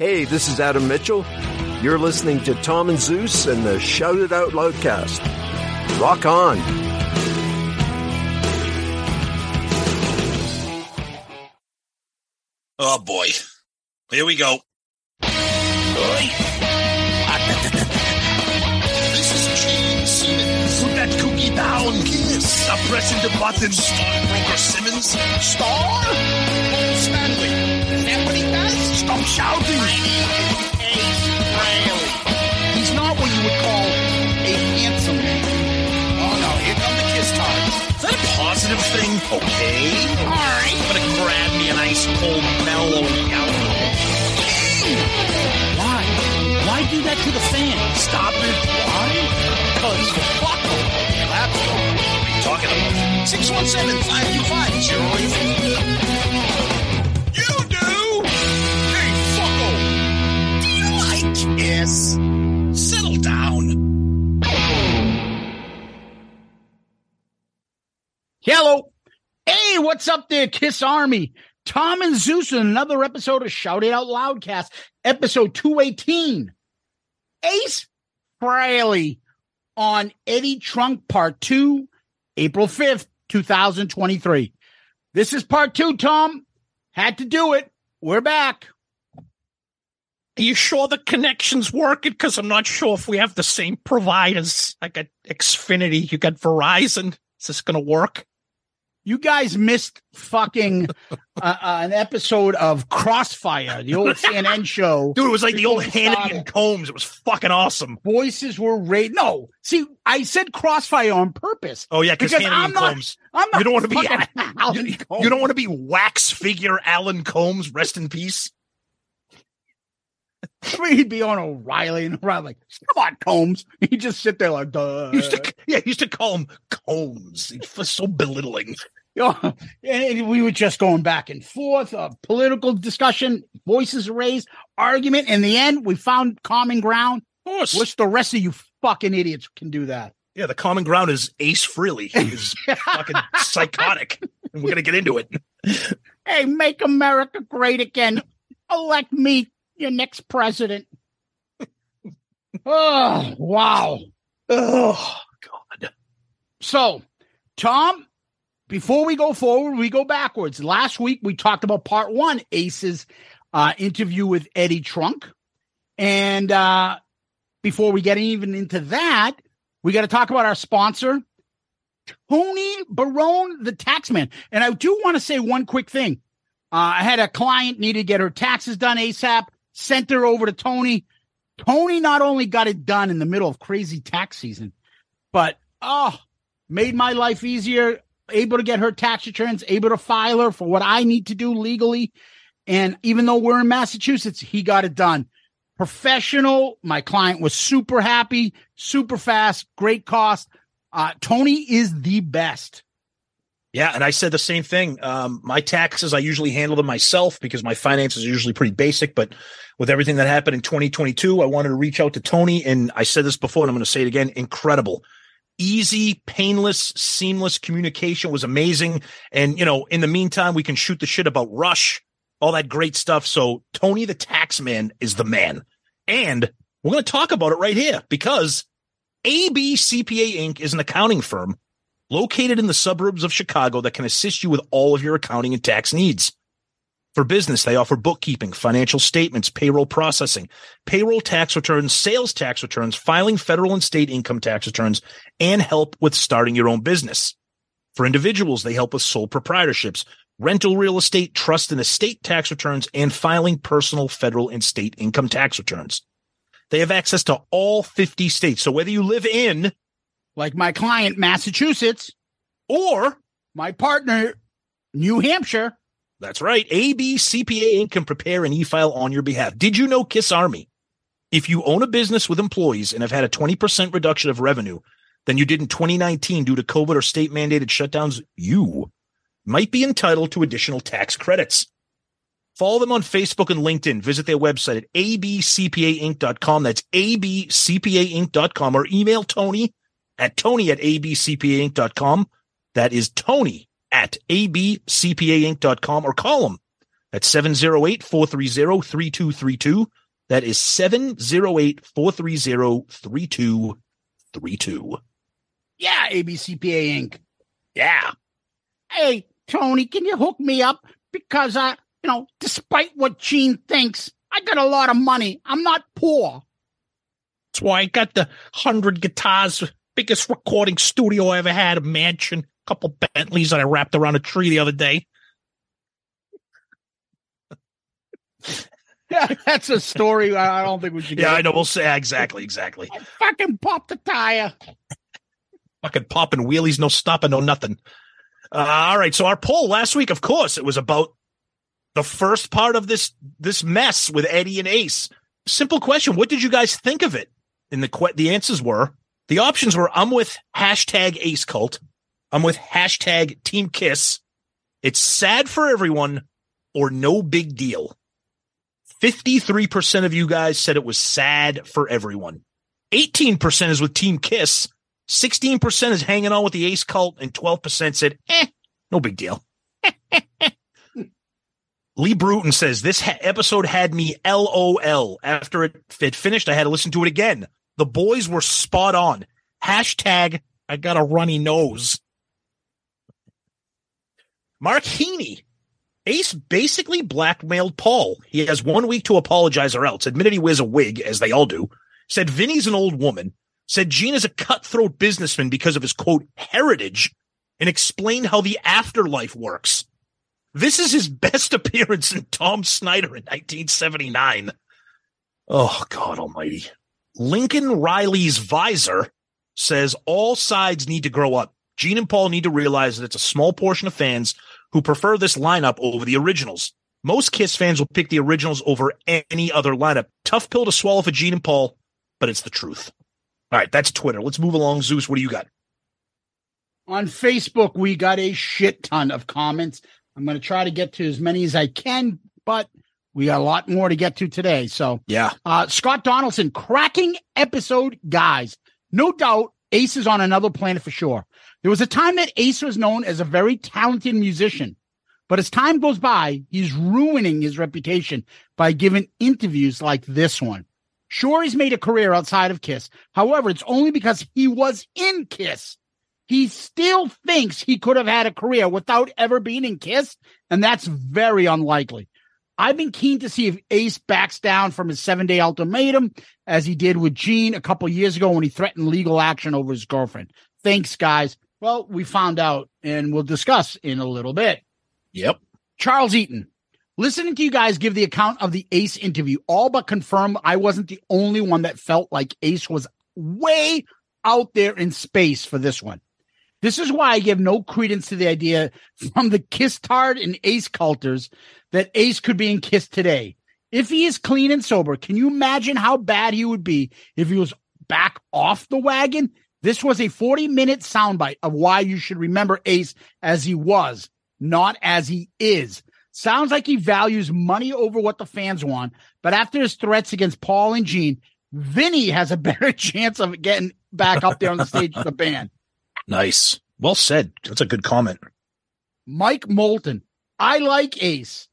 Hey, this is Adam Mitchell. You're listening to Tom and Zeus and the Shout It Out Loudcast. Rock on. Oh boy. Here we go. This is Gene Simmons. Put that cookie down. Yes. Stop pressing the button. Stockbroker Simmons. Star? Shouting. My name is Ace Frehley. He's not what you would call a handsome man. Oh no, here come the kiss cards. Is that a positive thing? Okay. All right. I'm gonna grab me an ice cold mellow yellow. Why? Why do that to the fan? Stop it. Why? Because fuck them. That's. What are you talking about? 617-525-08. Like kiss? Settle down. Hello. Hey, what's up there, Kiss Army? Tom and Zeus in another episode of Shout It Out Loudcast, episode 218. Ace Frehley on Eddie Trunk Part 2, April 5th, 2023. This is part two, Tom. Had to do it. We're back. Are you sure the connection's working? Because I'm not sure if we have the same providers. I got Xfinity, you got Verizon. Is this going to work? You guys missed fucking uh, uh, an episode of Crossfire, the old CNN show. Dude, it was like the old Hannity and Colmes. It was fucking awesome. Voices were raised. No, see, I said Crossfire on purpose. Oh, yeah, because Hannity I'm and not- Colmes. I'm not You don't want to be Alan you, Colmes. you don't want to be wax figure Alan Colmes. Rest in peace. I mean, he'd be on O'Reilly and O'Reilly like, come on, Colmes. He'd just sit there like, duh. He used to, yeah, he used to call him Colmes. It was so belittling. Yeah, and we were just going back and forth, uh, political discussion, voices raised, argument. In the end, we found common ground. Of course. Wish the rest of you fucking idiots can do that. Yeah, the common ground is Ace Frehley. He's fucking psychotic. And we're going to get into it. Hey, make America great again. Elect me your next president. oh, wow. Oh, God. So, Tom, before we go forward, we go backwards. Last week we talked about part one, Ace's uh, interview with Eddie Trunk. And uh, before we get even into that, we got to talk about our sponsor, Tony Barone, the taxman. And I do want to say one quick thing. Uh, I had a client needed to get her taxes done ASAP, sent her over to Tony. Tony not only got it done in the middle of crazy tax season, but oh, made my life easier, able to get her tax returns, able to file her for what I need to do legally. And even though we're in Massachusetts, he got it done. Professional. My client was super happy, super fast, great cost. Uh, Tony is the best. Yeah, and I said the same thing. Um, my taxes, I usually handle them myself because my finances are usually pretty basic. But with everything that happened in 2022, I wanted to reach out to Tony. And I said this before, and I'm going to say it again incredible. Easy, painless, seamless communication was amazing. And, you know, in the meantime, we can shoot the shit about Rush, all that great stuff. So Tony the tax man is the man. And we're going to talk about it right here because AB CPA Inc. is an accounting firm located in the suburbs of Chicago that can assist you with all of your accounting and tax needs. For business, they offer bookkeeping, financial statements, payroll processing, payroll tax returns, sales tax returns, filing federal and state income tax returns, and help with starting your own business. For individuals, they help with sole proprietorships, rental real estate, trust and estate tax returns, and filing personal federal and state income tax returns. They have access to all 50 states. So whether you live in Like my client, Massachusetts, or my partner, New Hampshire, That's right. AB CPA Inc. can prepare an e-file on your behalf. Did you know Kiss Army? If you own a business with employees and have had a 20% reduction of revenue than you did in 2019 due to COVID or state mandated shutdowns, you might be entitled to additional tax credits. Follow them on Facebook and LinkedIn. Visit their website at abcpainc.com. That's abcpainc.com or email Tony at tony at abcpainc.com. That is Tony at abcpainc.com or call them at 708-430-3232. That is 708-430-3232. Yeah, ABCPA Inc. Yeah. Hey, Tony, can you hook me up? Because I, you know, despite what Gene thinks, I got a lot of money. I'm not poor. That's why I got the hundred guitars, biggest recording studio I ever had, a mansion, a couple Bentleys that I wrapped around a tree the other day. Yeah, that's a story I don't think we should get. Yeah, I know. We'll say exactly, exactly. I fucking popped the tire. Fucking popping wheelies, no stopping, no nothing. Uh, all right. So our poll last week, of course, it was about the first part of this this mess with Eddie and Ace. Simple question: What did you guys think of it? And the que- the answers were the options were: I'm with hashtag Ace Cult, I'm with hashtag Team Kiss. It's sad for everyone, or no big deal. Fifty three percent of you guys said it was sad for everyone. Eighteen percent is with Team Kiss. 16% is hanging on with the Ace Cult, and 12% said, eh, no big deal. Lee Bruton says, This ha- episode had me LOL. After it, it finished, I had to listen to it again. The boys were spot on. Hashtag, I got a runny nose. Mark Heaney. Ace basically blackmailed Paul. He has one week to apologize or else. Admitted he wears a wig, as they all do. Said Vinnie's an old woman said Gene is a cutthroat businessman because of his quote heritage and explained how the afterlife works. This is his best appearance in Tom Snyder in 1979. Oh, God almighty. Lincoln Riley's visor says all sides need to grow up. Gene and Paul need to realize that it's a small portion of fans who prefer this lineup over the originals. Most Kiss fans will pick the originals over any other lineup. Tough pill to swallow for Gene and Paul, but it's the truth. All right, that's Twitter. Let's move along. Zeus, what do you got? On Facebook, we got a shit ton of comments. I'm going to try to get to as many as I can, but we got a lot more to get to today. So, Yeah. uh, Scott Donaldson, cracking episode, guys. No doubt, Ace is on another planet for sure. There was a time that Ace was known as a very talented musician, but as time goes by, he's ruining his reputation by giving interviews like this one. Sure, he's made a career outside of Kiss. However, it's only because he was in Kiss. He still thinks he could have had a career without ever being in Kiss, and that's very unlikely. I've been keen to see if Ace backs down from his seven day ultimatum, as he did with Gene a couple years ago when he threatened legal action over his girlfriend. Thanks, guys. Well, we found out, and we'll discuss in a little bit. Yep. Charles Eaton. Listening to you guys give the account of the Ace interview, all but confirm I wasn't the only one that felt like Ace was way out there in space for this one. This is why I give no credence to the idea from the Kiss Tard and Ace culters that Ace could be in Kiss today. If he is clean and sober, can you imagine how bad he would be if he was back off the wagon? This was a 40 minute soundbite of why you should remember Ace as he was, not as he is. Sounds like he values money over what the fans want, but after his threats against Paul and Gene, Vinnie has a better chance of getting back up there on the stage with the band. Nice. Well said. That's a good comment. Mike Moulton. I like Ace,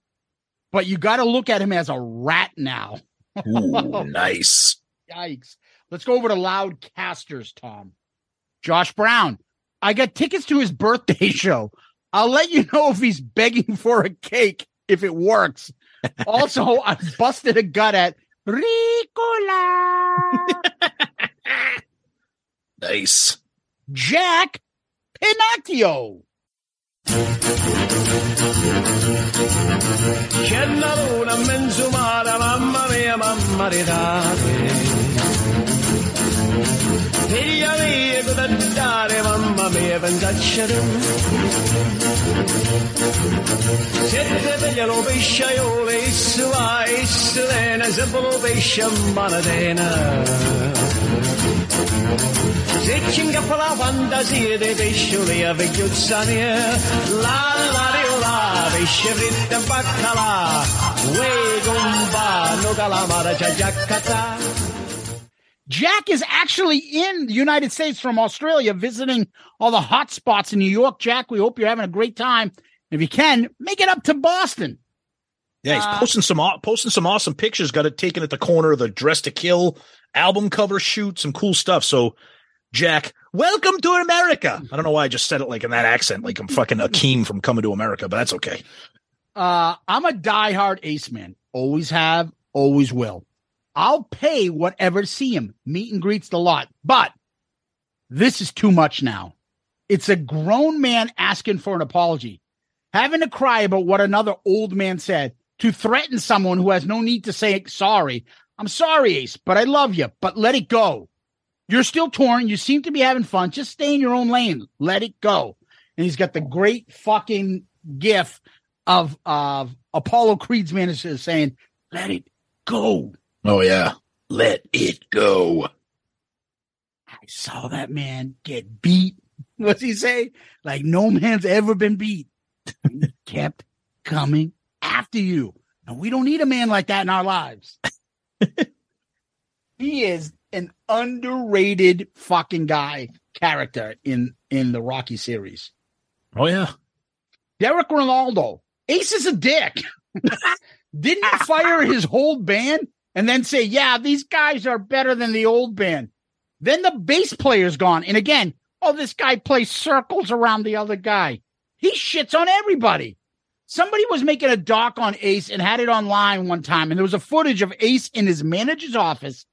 but you got to look at him as a rat now. Ooh, nice. Yikes. Let's go over to Loud Casters, Tom. Josh Brown. I got tickets to his birthday show. I'll let you know if he's begging for a cake if it works. Also, I busted a gut at Ricola. Nice. Jack Pinocchio. C'è la luna mamma mia, mamma di date. Figlia mia, even d'acciarum. Siete degli alobisciaiole, issua, isselena, zebulobiscia manadena. Ziccinga per la fantasia dei pescioli a vecchiuzzania, la la riola, oh, pesce fritto e baccalà, uè gomba, Jack is actually in the United States from Australia visiting all the hot spots in New York. Jack, we hope you're having a great time. If you can, make it up to Boston. Yeah, he's Uh, posting some aw- posting some awesome pictures. Got it taken at the corner of the Dressed to Kill album cover shoot. Some cool stuff. So, Jack, welcome to America. I don't know why I just said it like in that accent, like I'm fucking Akeem from Coming to America, but that's okay. Uh, I'm a diehard Ace man. Always have, always will. I'll pay whatever to see him. Meet and greets the lot. But this is too much now. It's a grown man asking for an apology, having to cry about what another old man said, to threaten someone who has no need to say sorry. I'm sorry, Ace, but I love you, but let it go. You're still torn. You seem to be having fun. Just stay in your own lane. Let it go. And he's got the great fucking gif of of Apollo Creed's manager saying, "Let it go." Oh yeah, let it go. I saw that man get beat. What's he say? Like no man's ever been beat. He kept coming after you, and we don't need a man like that in our lives. he is an underrated fucking guy character in in the Rocky series. Oh yeah, Derek Ronaldo. Ace is a dick. Didn't he fire his whole band and then say, yeah, these guys are better than the old band? Then the bass player's gone. And again, oh, this guy plays circles around the other guy. He shits on everybody. Somebody was making a doc on Ace and had it online one time. And there was a footage of Ace in his manager's office.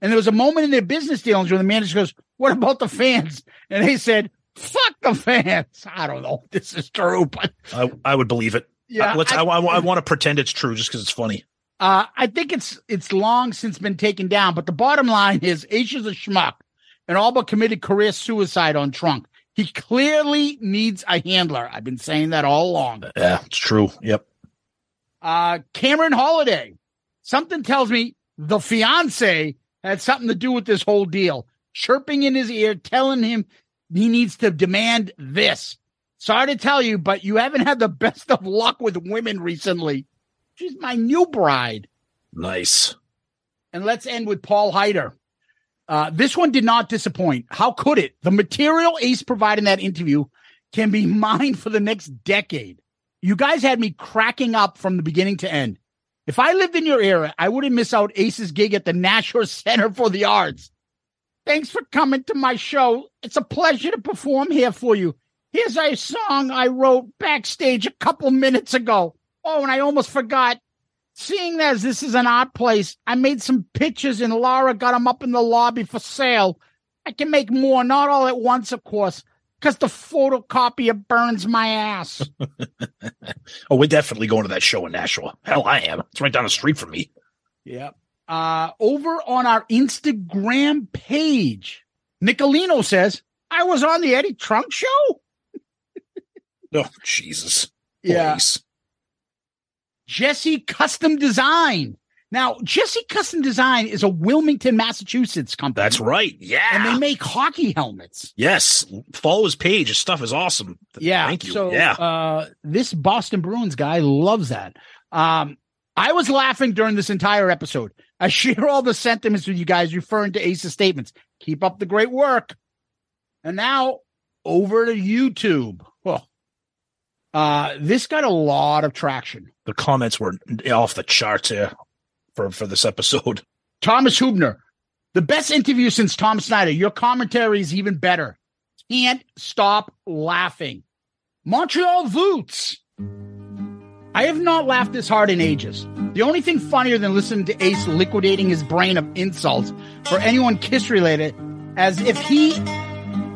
And there was a moment in their business dealings where the manager goes, What about the fans? And they said, Fuck the fans. I don't know if this is true, but I I would believe it. yeah. Let's. I, I- I, want to pretend it's true just because it's funny. Uh, I think it's it's long since been taken down, but the bottom line is is a schmuck and all but committed career suicide on Trunk. He clearly needs a handler. I've been saying that all along. Yeah, it's true. Yep. Uh, Cameron Holiday. Something tells me the fiance had something to do with this whole deal, chirping in his ear, telling him he needs to demand this. Sorry to tell you, but you haven't had the best of luck with women recently. She's my new bride. Nice. And let's end with Paul Heider. Uh, this one did not disappoint. How could it? The material Ace provided in that interview can be mine for the next decade. You guys had me cracking up from the beginning to end. If I lived in your era, I wouldn't miss out Ace's gig at the Nashua Center for the Arts. Thanks for coming to my show. It's a pleasure to perform here for you. Here's a song I wrote backstage a couple minutes ago. Oh, and I almost forgot. Seeing as this is an art place, I made some pictures and Laura got them up in the lobby for sale. I can make more, not all at once, of course, because the photocopier burns my ass. Oh, we're definitely going to that show in Nashua. Hell, I am. It's right down the street from me. Yep. Uh, over on our Instagram page, Nicolino says, I was on the Eddie Trunk show. Oh, Jesus. Yeah. Please. Jesse Custom Design. Now, Jesse Custom Design is a Wilmington, Massachusetts company. That's right. Yeah. And they make hockey helmets. yes. Follow his page. His stuff is awesome. Yeah. Thank you. So, yeah. uh, this Boston Bruins guy loves that. Um, I was laughing during this entire episode. I share all the sentiments with you guys referring to Ace's statements. Keep up the great work. And now over to YouTube. Uh, this got a lot of traction. the comments were off the charts here for, for this episode. Thomas Hubner, the best interview since Tom Snyder. Your commentary is even better. Can't stop laughing. Montreal Voots. I have not laughed this hard in ages. The only thing funnier than listening to Ace liquidating his brain of insults for anyone kiss related, as if he,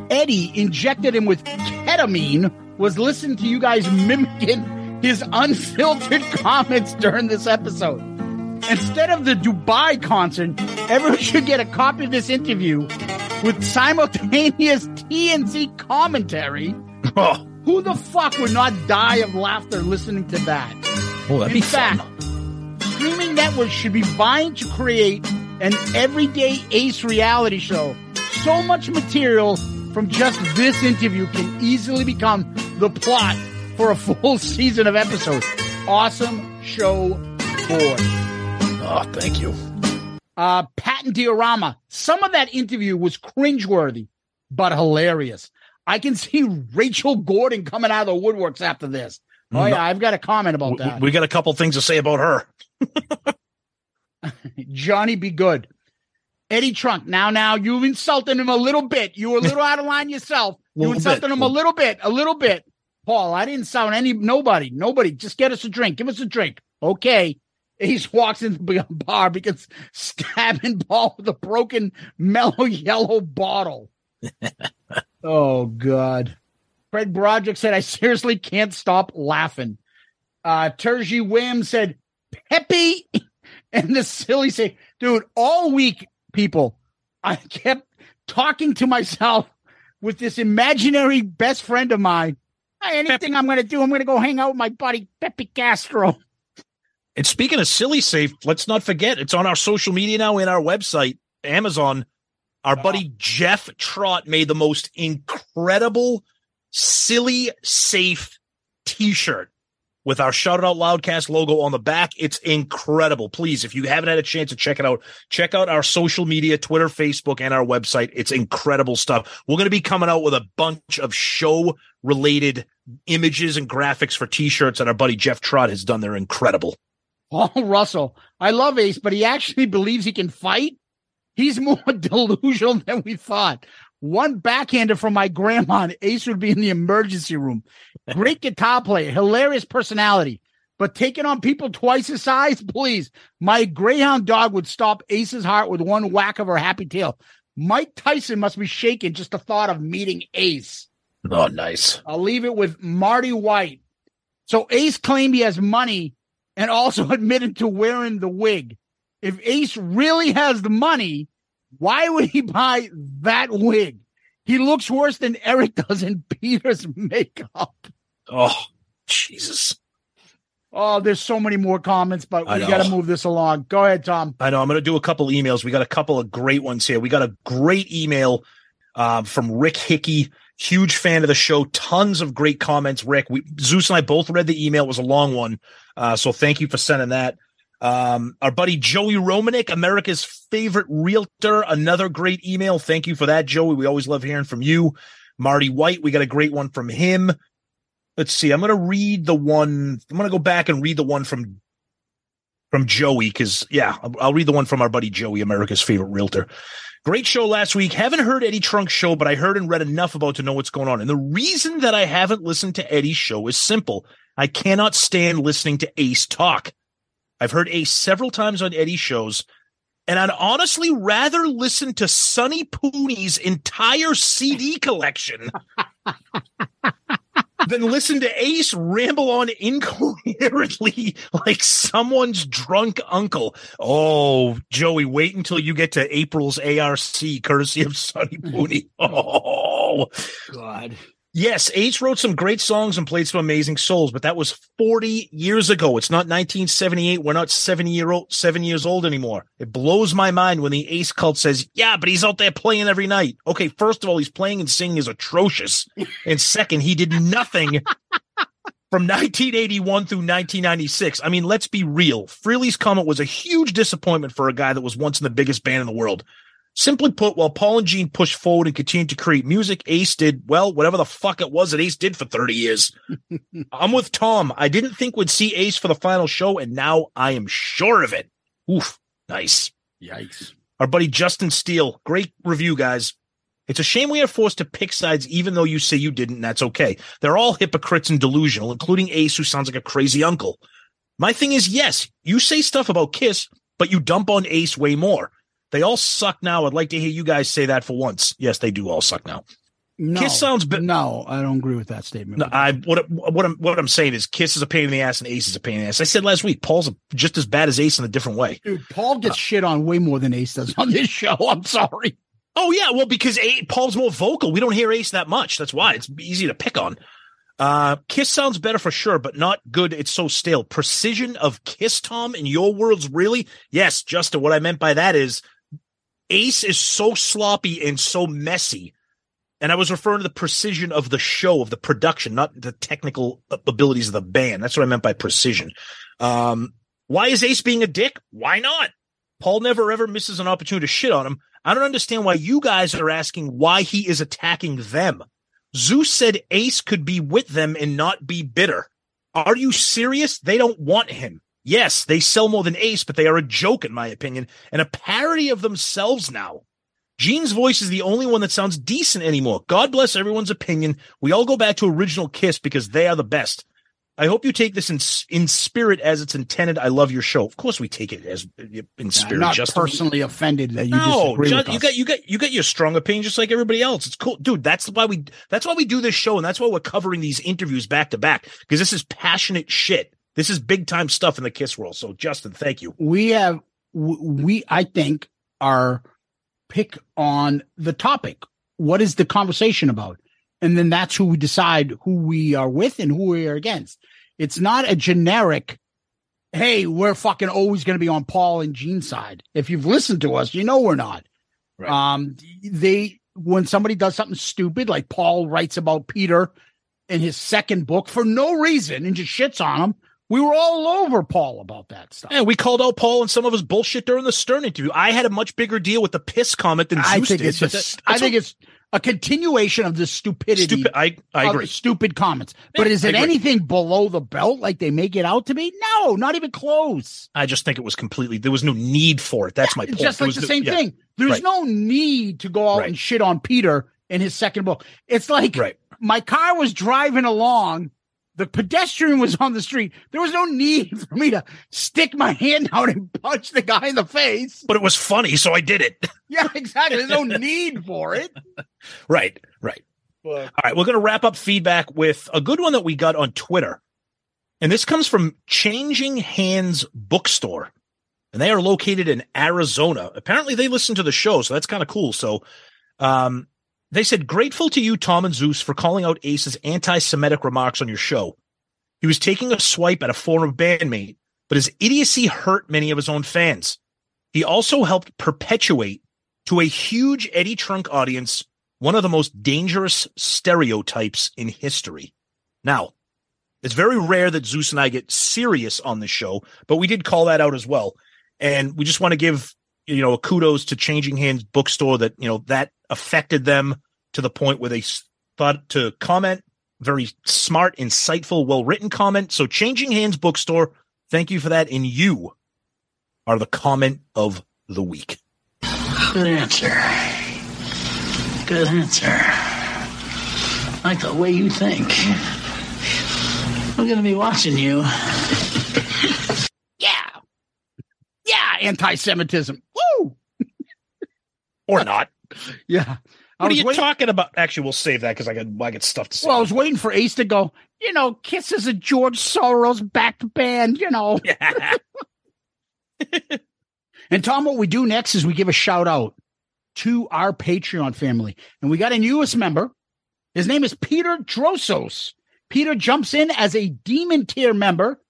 Eddie, injected him with ketamine, was listening to you guys mimicking his unfiltered comments during this episode. Instead of the Dubai concert, everyone should get a copy of this interview with simultaneous TNC commentary. Oh, Who the fuck would not die of laughter listening to that? oh that'd In be fact, fun. streaming networks should be vying to create an everyday ace reality show. So much material from just this interview can easily become the plot for a full season of episodes. Awesome show, boy. Oh, thank you. Uh, Patent Diorama. Some of that interview was cringeworthy, but hilarious. I can see Rachel Gordon coming out of the woodworks after this. Oh yeah, I've got a comment about We, that. we got a couple things to say about her. Johnny be good. Eddie Trunk. Now, now you've insulted him a little bit. You were a little out of line yourself. You insulted bit. him a little bit, a little bit. Paul, I didn't sound any nobody, nobody. Just get us a drink. Give us a drink. Okay. Ace walks in the bar because stabbing Paul with a broken mellow yellow bottle. oh God. Fred Broderick said, I seriously can't stop laughing. Uh Terji Wim said, Peppy and the silly say, dude, all week, people, I kept talking to myself with this imaginary best friend of mine. Hey, anything I'm gonna do, I'm gonna go hang out with my buddy Pepe Castro. And speaking of silly safe, let's not forget it's on our social media now in our website, Amazon. Our uh-huh. buddy Jeff Trot made the most incredible silly safe t-shirt with our Shout It Out Loudcast logo on the back. It's incredible. Please, if you haven't had a chance to check it out, check out our social media, Twitter, Facebook, and our website. It's incredible stuff. We're going to be coming out with a bunch of show related images and graphics for t-shirts that our buddy Jeff Trott has done. They're incredible. Paul Russell. I love Ace, but he actually believes he can fight. He's more delusional than we thought. One backhander from my grandma, and Ace would be in the emergency room. Great guitar player, hilarious personality, but taking on people twice his size, please. My Greyhound dog would stop Ace's heart with one whack of her happy tail. Mike Tyson must be shaken just the thought of meeting Ace. Oh, nice. I'll leave it with Marty White. So Ace claimed he has money and also admitted to wearing the wig. If Ace really has the money, why would he buy that wig? He looks worse than Eric does in Peter's makeup. Oh, Jesus. Oh, there's so many more comments, but we got to move this along. Go ahead, Tom. I know. I'm going to do a couple emails. We got a couple of great ones here. We got a great email um, from Rick Hickey. Huge fan of the show. Tons of great comments, Rick. We, Zeus and I both read the email. It was a long one. Uh, so thank you for sending that. Um, our buddy Joey Romanek, America's favorite realtor. Another great email. Thank you for that, Joey. We always love hearing from you. Marty White, we got a great one from him. Let's see. I'm going to read the one. I'm going to go back and read the one from from Joey because yeah, I'll, I'll read the one from our buddy Joey, America's favorite realtor. Great show last week. Haven't heard Eddie Trunk's show, but I heard and read enough about to know what's going on. And the reason that I haven't listened to Eddie's show is simple. I cannot stand listening to Ace talk. I've heard Ace several times on Eddie's shows, and I'd honestly rather listen to Sonny Pooney's entire CD collection than listen to Ace ramble on incoherently like someone's drunk uncle. Oh, Joey, wait until you get to April's ARC, courtesy of Sonny Pooney. Oh, God. Yes, Ace wrote some great songs and played some amazing souls, but that was 40 years ago. It's not 1978. We're not seven year old, seven years old anymore. It blows my mind when the Ace cult says, yeah, but he's out there playing every night. Okay. First of all, he's playing and singing is atrocious. And second, he did nothing from 1981 through 1996. I mean, let's be real. Frehley's Comet was a huge disappointment for a guy that was once in the biggest band in the world. Simply put, while Paul and Gene pushed forward and continued to create music, Ace did, well, whatever the fuck it was that Ace did for 30 years. I'm with Tom. I didn't think we'd see Ace for the final show, and now I am sure of it. Oof. Nice. Yikes. Our buddy Justin Steele. Great review, guys. It's a shame we are forced to pick sides, even though you say you didn't, and that's okay. They're all hypocrites and delusional, including Ace, who sounds like a crazy uncle. My thing is, yes, you say stuff about Kiss, but you dump on Ace way more. They all suck now. I'd like to hear you guys say that for once. Yes, they do all suck now. No, Kiss sounds bi- No, I don't agree with that statement. No, I what what I'm what I'm saying is Kiss is a pain in the ass and Ace is a pain in the ass. I said last week, Paul's just as bad as Ace in a different way. Dude, Paul gets shit on way more than Ace does on this show. I'm sorry. Oh yeah, well because A- Paul's more vocal. We don't hear Ace that much. That's why it's easy to pick on. Uh, Kiss sounds better for sure, but not good. It's so stale. Precision of Kiss, Tom, in your words, really? Yes, Justin. What I meant by that is Ace is so sloppy and so messy. And I was referring to the precision of the show, of the production, not the technical abilities of the band. That's what I meant by precision. Um, why is Ace being a dick? Why not? Paul never ever misses an opportunity to shit on him. I don't understand why you guys are asking why he is attacking them. Zeus said Ace could be with them and not be bitter. Are you serious? They don't want him. Yes, they sell more than Ace, but they are a joke, in my opinion, and a parody of themselves now. Gene's voice is the only one that sounds decent anymore. God bless everyone's opinion. We all go back to original Kiss because they are the best. I hope you take this in in spirit as it's intended. I love your show. Of course, we take it as in spirit. I'm not Justin. personally offended that you no, with you got you got you got your strong opinion just like everybody else. It's cool, dude. That's why we that's why we do this show, and that's why we're covering these interviews back to back because this is passionate shit. This is big time stuff in the Kiss world. So, Justin, thank you. we have we I think are pick on the topic. What is the conversation about? And then that's who we decide who we are with and who we are against. It's not a generic, hey, we're fucking always going to be on Paul and Gene's side. If you've listened to us, you know we're not. Right. Um, they when somebody does something stupid, like Paul writes about Peter in his second book for no reason and just shits on him, we were all over Paul about that stuff. And we called out Paul and some of his bullshit during the Stern interview. I had a much bigger deal with the piss comment than I Zeus think did. it's just, that- I think what- it's a continuation of the stupidity stupid. I I of agree. stupid comments. But is it anything below the belt like they make it out to be? No, not even close. I just think it was completely. There was no need for it. That's my point. just like the no- same yeah, thing. There's Right. no need to go out Right. and shit on Peter in his second book. It's like Right. my car was driving along. The pedestrian was on the street. There was no need for me to stick my hand out and punch the guy in the face. But it was funny, so I did it. Yeah, exactly. There's no need for it. right. Right. All right, we're going to wrap up feedback with a good one that we got on Twitter. And this comes from Changing Hands Bookstore. And they are located in Arizona. Apparently they listen to the show, so that's kind of cool. So um they said grateful to you Tom and Zeus for calling out Ace's anti-Semitic remarks on your show. He was taking a swipe at a former bandmate, but his idiocy hurt many of his own fans. He also helped perpetuate to a huge Eddie Trunk audience one of the most dangerous stereotypes in history. Now, it's very rare that Zeus and I get serious on this show, but we did call that out as well. And we just want to give, you know, kudos to Changing Hands Bookstore that, you know, that affected them to the point where they thought to comment. Very smart, insightful, well written comment. So, Changing Hands Bookstore, thank you for that. And you are the comment of the week. Good answer. Good answer. Like the way you think. I'm gonna be watching you. Yeah. Anti-Semitism. Woo! Or not. Yeah. I What are you waiting- talking about? Actually, we'll save that because I got I got stuff to say. Well, I was waiting for Ace to go, you know, Kiss is a George Soros backed band, you know. Yeah. And Tom, what we do next is we give a shout out to our Patreon family. And we got a newest member. His name is Peter Drosos. Peter jumps in as a demon tier member.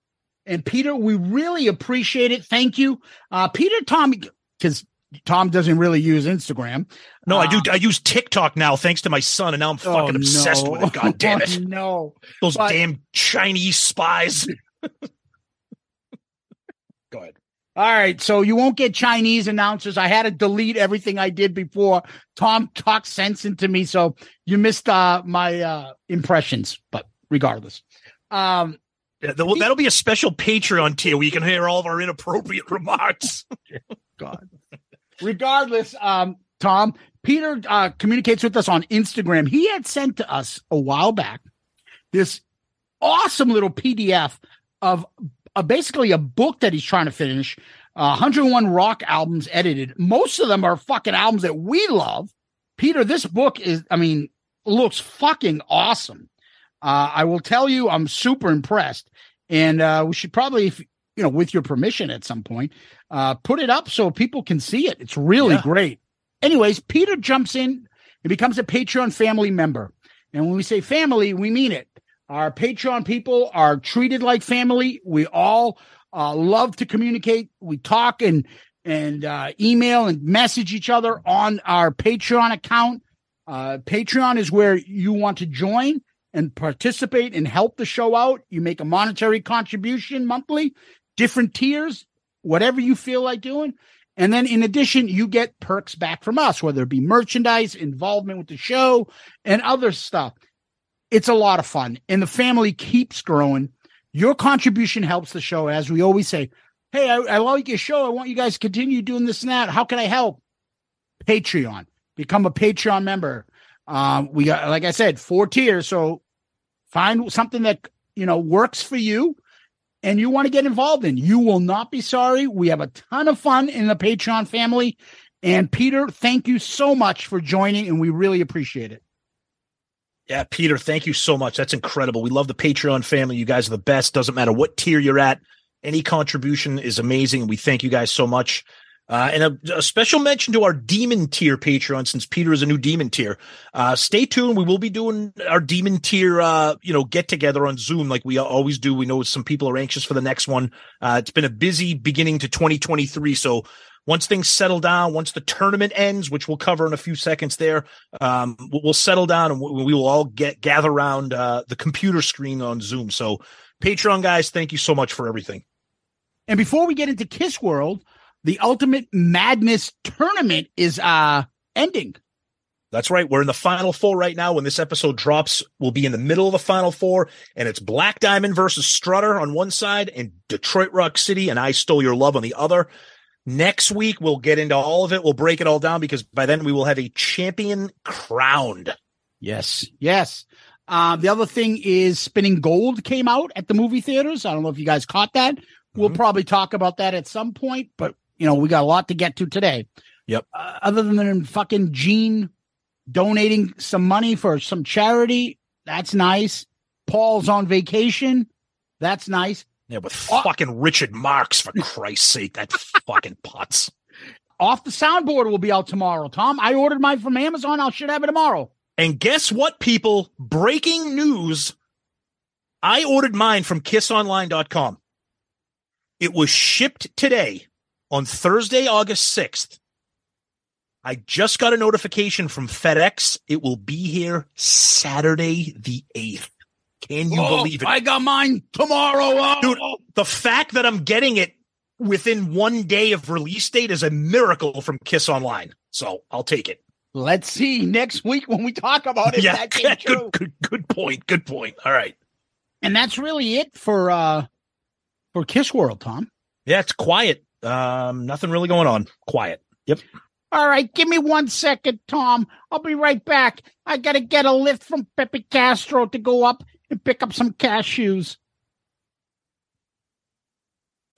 And Peter, we really appreciate it. Thank you. Uh, Peter, Tom, because Tom doesn't really use Instagram. no, I do. Uh, I use TikTok now, thanks to my son, and now I'm fucking oh, obsessed no. with it. God damn it! Oh, no. Those But- damn Chinese spies. Go ahead. All right, so you won't get Chinese announcers. I had to delete everything I did before. Tom talked sense into me, so you missed uh, my uh, impressions. But regardless, um, Yeah, that'll, that'll be a special Patreon tier where you can hear all of our inappropriate remarks. God. regardless, um, Tom Peter uh, communicates with us on Instagram. He had sent to us a while back this awesome little PDF of uh, basically a book that he's trying to finish. Uh, 101 rock albums edited. Most of them are fucking albums that we love. Peter, this book is, I mean, looks fucking awesome. Uh, I will tell you, I'm super impressed. And uh, we should probably, if, you know, with your permission at some point, uh, put it up so people can see it. It's really Yeah. great. anyways, Peter jumps in and becomes a Patreon family member. And when we say family, we mean it. Our Patreon people are treated like family. We all uh, love to communicate. We talk and and uh, email and message each other on our Patreon account. Uh, Patreon is where you want to join and participate and help the show out. You make a monetary contribution monthly, different tiers, whatever you feel like doing. And then in addition, you get perks back from us, whether it be merchandise, involvement with the show, and other stuff. It's a lot of fun. And the family keeps growing. Your contribution helps the show. As we always say, hey, I, I like your show. I want you guys to continue doing this and that. How can I help? Patreon. Become a Patreon member. Um, we got, like I said, four tiers. So find something that you know works for you and you want to get involved in. You will not be sorry. We have a ton of fun in the Patreon family. And Peter, thank you so much for joining, and we really appreciate it. Yeah, Peter, thank you so much. That's incredible. We love the Patreon family. You guys are the best. Doesn't matter what tier you're at. Any contribution is amazing. We thank you guys so much. Uh, and a, a, special mention to our demon tier Patreon, since Peter is a new demon tier. Uh, stay tuned. We will be doing our demon tier, uh, you know, get together on Zoom like we always do. We know some people are anxious for the next one. Uh, it's been a busy beginning to 2023. So once things settle down, once the tournament ends, which we'll cover in a few seconds there, um, we'll, settle down and we will all get gather around uh, the computer screen on Zoom. So Patreon guys, thank you so much for everything. And before we get into Kiss World, the Ultimate Madness tournament is uh ending. That's right. We're in the final four right now. When this episode drops, we'll be in the middle of the final four, and it's Black Diamond versus Strutter on one side and Detroit Rock City and I Stole Your Love on the other. Next week, we'll get into all of it. We'll break it all down because by then we will have a champion crowned. Yes. Yes. Um, the other thing is Spinning Gold came out at the movie theaters. I don't know if you guys caught that. We'll mm-hmm. probably talk about that at some point, but you know, we got a lot to get to today. Yep. Uh, other than fucking Gene donating some money for some charity, that's nice. Paul's on vacation. That's nice. Yeah, with oh. fucking Richard Marx, for Christ's sake, that fucking putz. Off the soundboard will be out tomorrow, Tom. I ordered mine from Amazon. I should have it tomorrow. And guess what, people? Breaking news. I ordered mine from kissonline.com. It was shipped today on Thursday, August 6th. I just got a notification from FedEx. It will be here Saturday the 8th. Can you oh, believe it? I got mine tomorrow. Oh. Dude, the fact that I'm getting it within one day of release date is a miracle from Kiss Online. So I'll take it. Let's see next week when we talk about it. Yeah, good, good, good point. Good point. All right. And that's really it for uh for Kiss World, Tom. Yeah, it's quiet. Um, nothing really going on. Quiet. Yep. All right, give me one second, Tom. I'll be right back. I gotta get a lift from Pepe Castro to go up and pick up some cashews.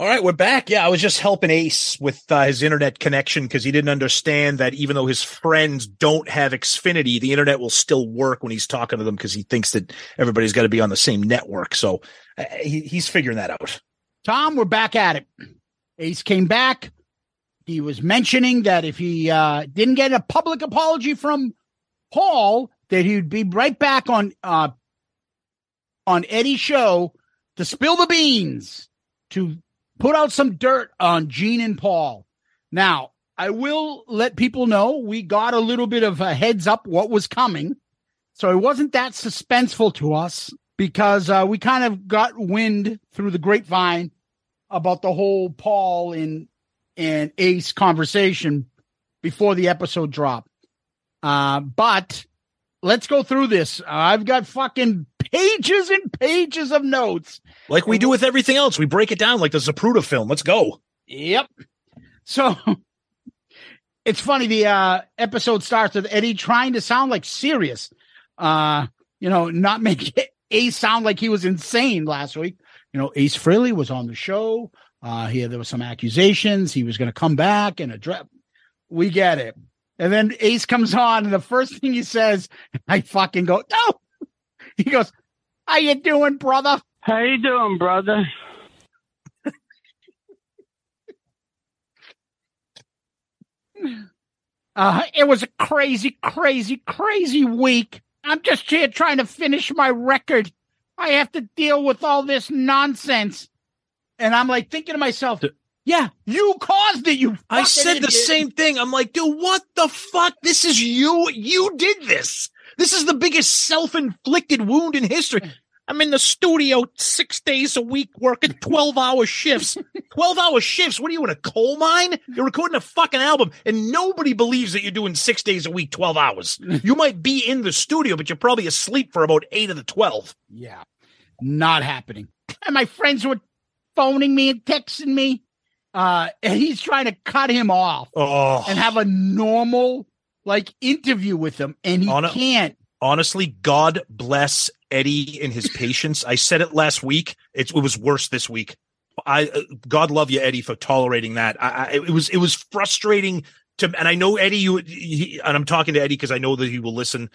All right, we're back. Yeah, I was just helping Ace with uh, his internet connection because he didn't understand that even though his friends don't have Xfinity, the internet will still work when he's talking to them because he thinks that everybody's got to be on the same network. So uh, he, he's figuring that out. Tom, we're back at it. Ace came back. He was mentioning that if he uh, didn't get a public apology from Paul, that he'd be right back on uh, on Eddie's show to spill the beans, to put out some dirt on Gene and Paul. Now, I will let people know we got a little bit of a heads up what was coming. So it wasn't that suspenseful to us because uh, we kind of got wind through the grapevine about the whole Paul and and Ace conversation before the episode dropped. Uh, but let's go through this. I've got fucking pages and pages of notes. Like we do with everything else, we break it down like the Zapruder film. Let's go. Yep. So it's funny. The uh, episode starts with Eddie trying to sound like serious. Uh, you know, not make Ace sound like he was insane last week. You know, Ace Frehley was on the show. Uh, here there were some accusations. He was going to come back and address. We get it. And then Ace comes on, and the first thing he says, I fucking go, no. He goes, "How you doing, brother?" How you doing, brother? Uh, it was a crazy, crazy, crazy week. I'm just here trying to finish my record. I have to deal with all this nonsense. And I'm like thinking to myself, yeah, you caused it. You. I said the same thing. I'm like, dude, what the fuck? This is you. You did this. This is the biggest self-inflicted wound in history. I'm in the studio six days a week working 12 hour shifts. 12 hour shifts. What are you in a coal mine? You're recording a fucking album and nobody believes that you're doing six days a week, 12 hours. You might be in the studio, but you're probably asleep for about eight of the 12. Yeah, not happening. And my friends were phoning me and texting me. Uh, and he's trying to cut him off Oh, and have a normal like interview with him, and he On a- can't. honestly, God bless Eddie and his patience. I said it last week. It's, it was worse this week. I uh, God love you, Eddie, for tolerating that. I, I it was it was frustrating to, and I know Eddie. You he, and I'm talking to Eddie because I know that he will listen.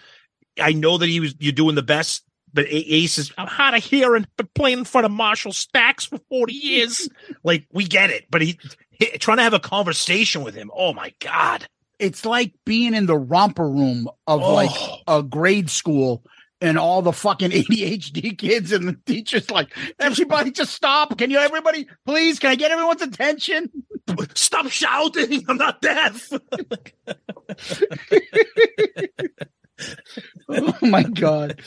I know that he was you're doing the best, but Ace is I'm hard of hearing, but playing in front of Marshall Stacks for 40 years. like we get it, but he, he trying to have a conversation with him. Oh my God. It's like being in the romper room of oh. like Oh. a grade school. And all the fucking ADHD kids and the teachers like everybody just stop. Can you everybody please? Can I get everyone's attention? Stop shouting. I'm not deaf. oh my god.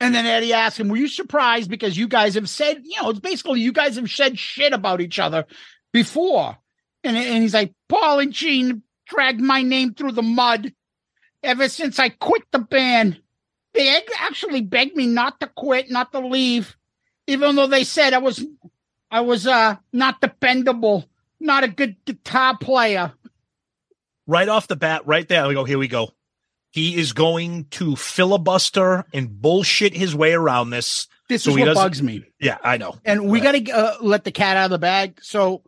And then Eddie asked him, Were you surprised because you guys have said, you know, it's basically you guys have said shit about each other before. And, and he's like, Paul and Gene dragged my name through the mud ever since I quit the band. They actually begged me not to quit, not to leave, even though they said I was I was uh not dependable, not a good guitar player. right off the bat, right there, we go, here we go. He is going to filibuster and bullshit his way around this. This So is what bugs me. Yeah, I know. And we got to uh, let the cat out of the bag. So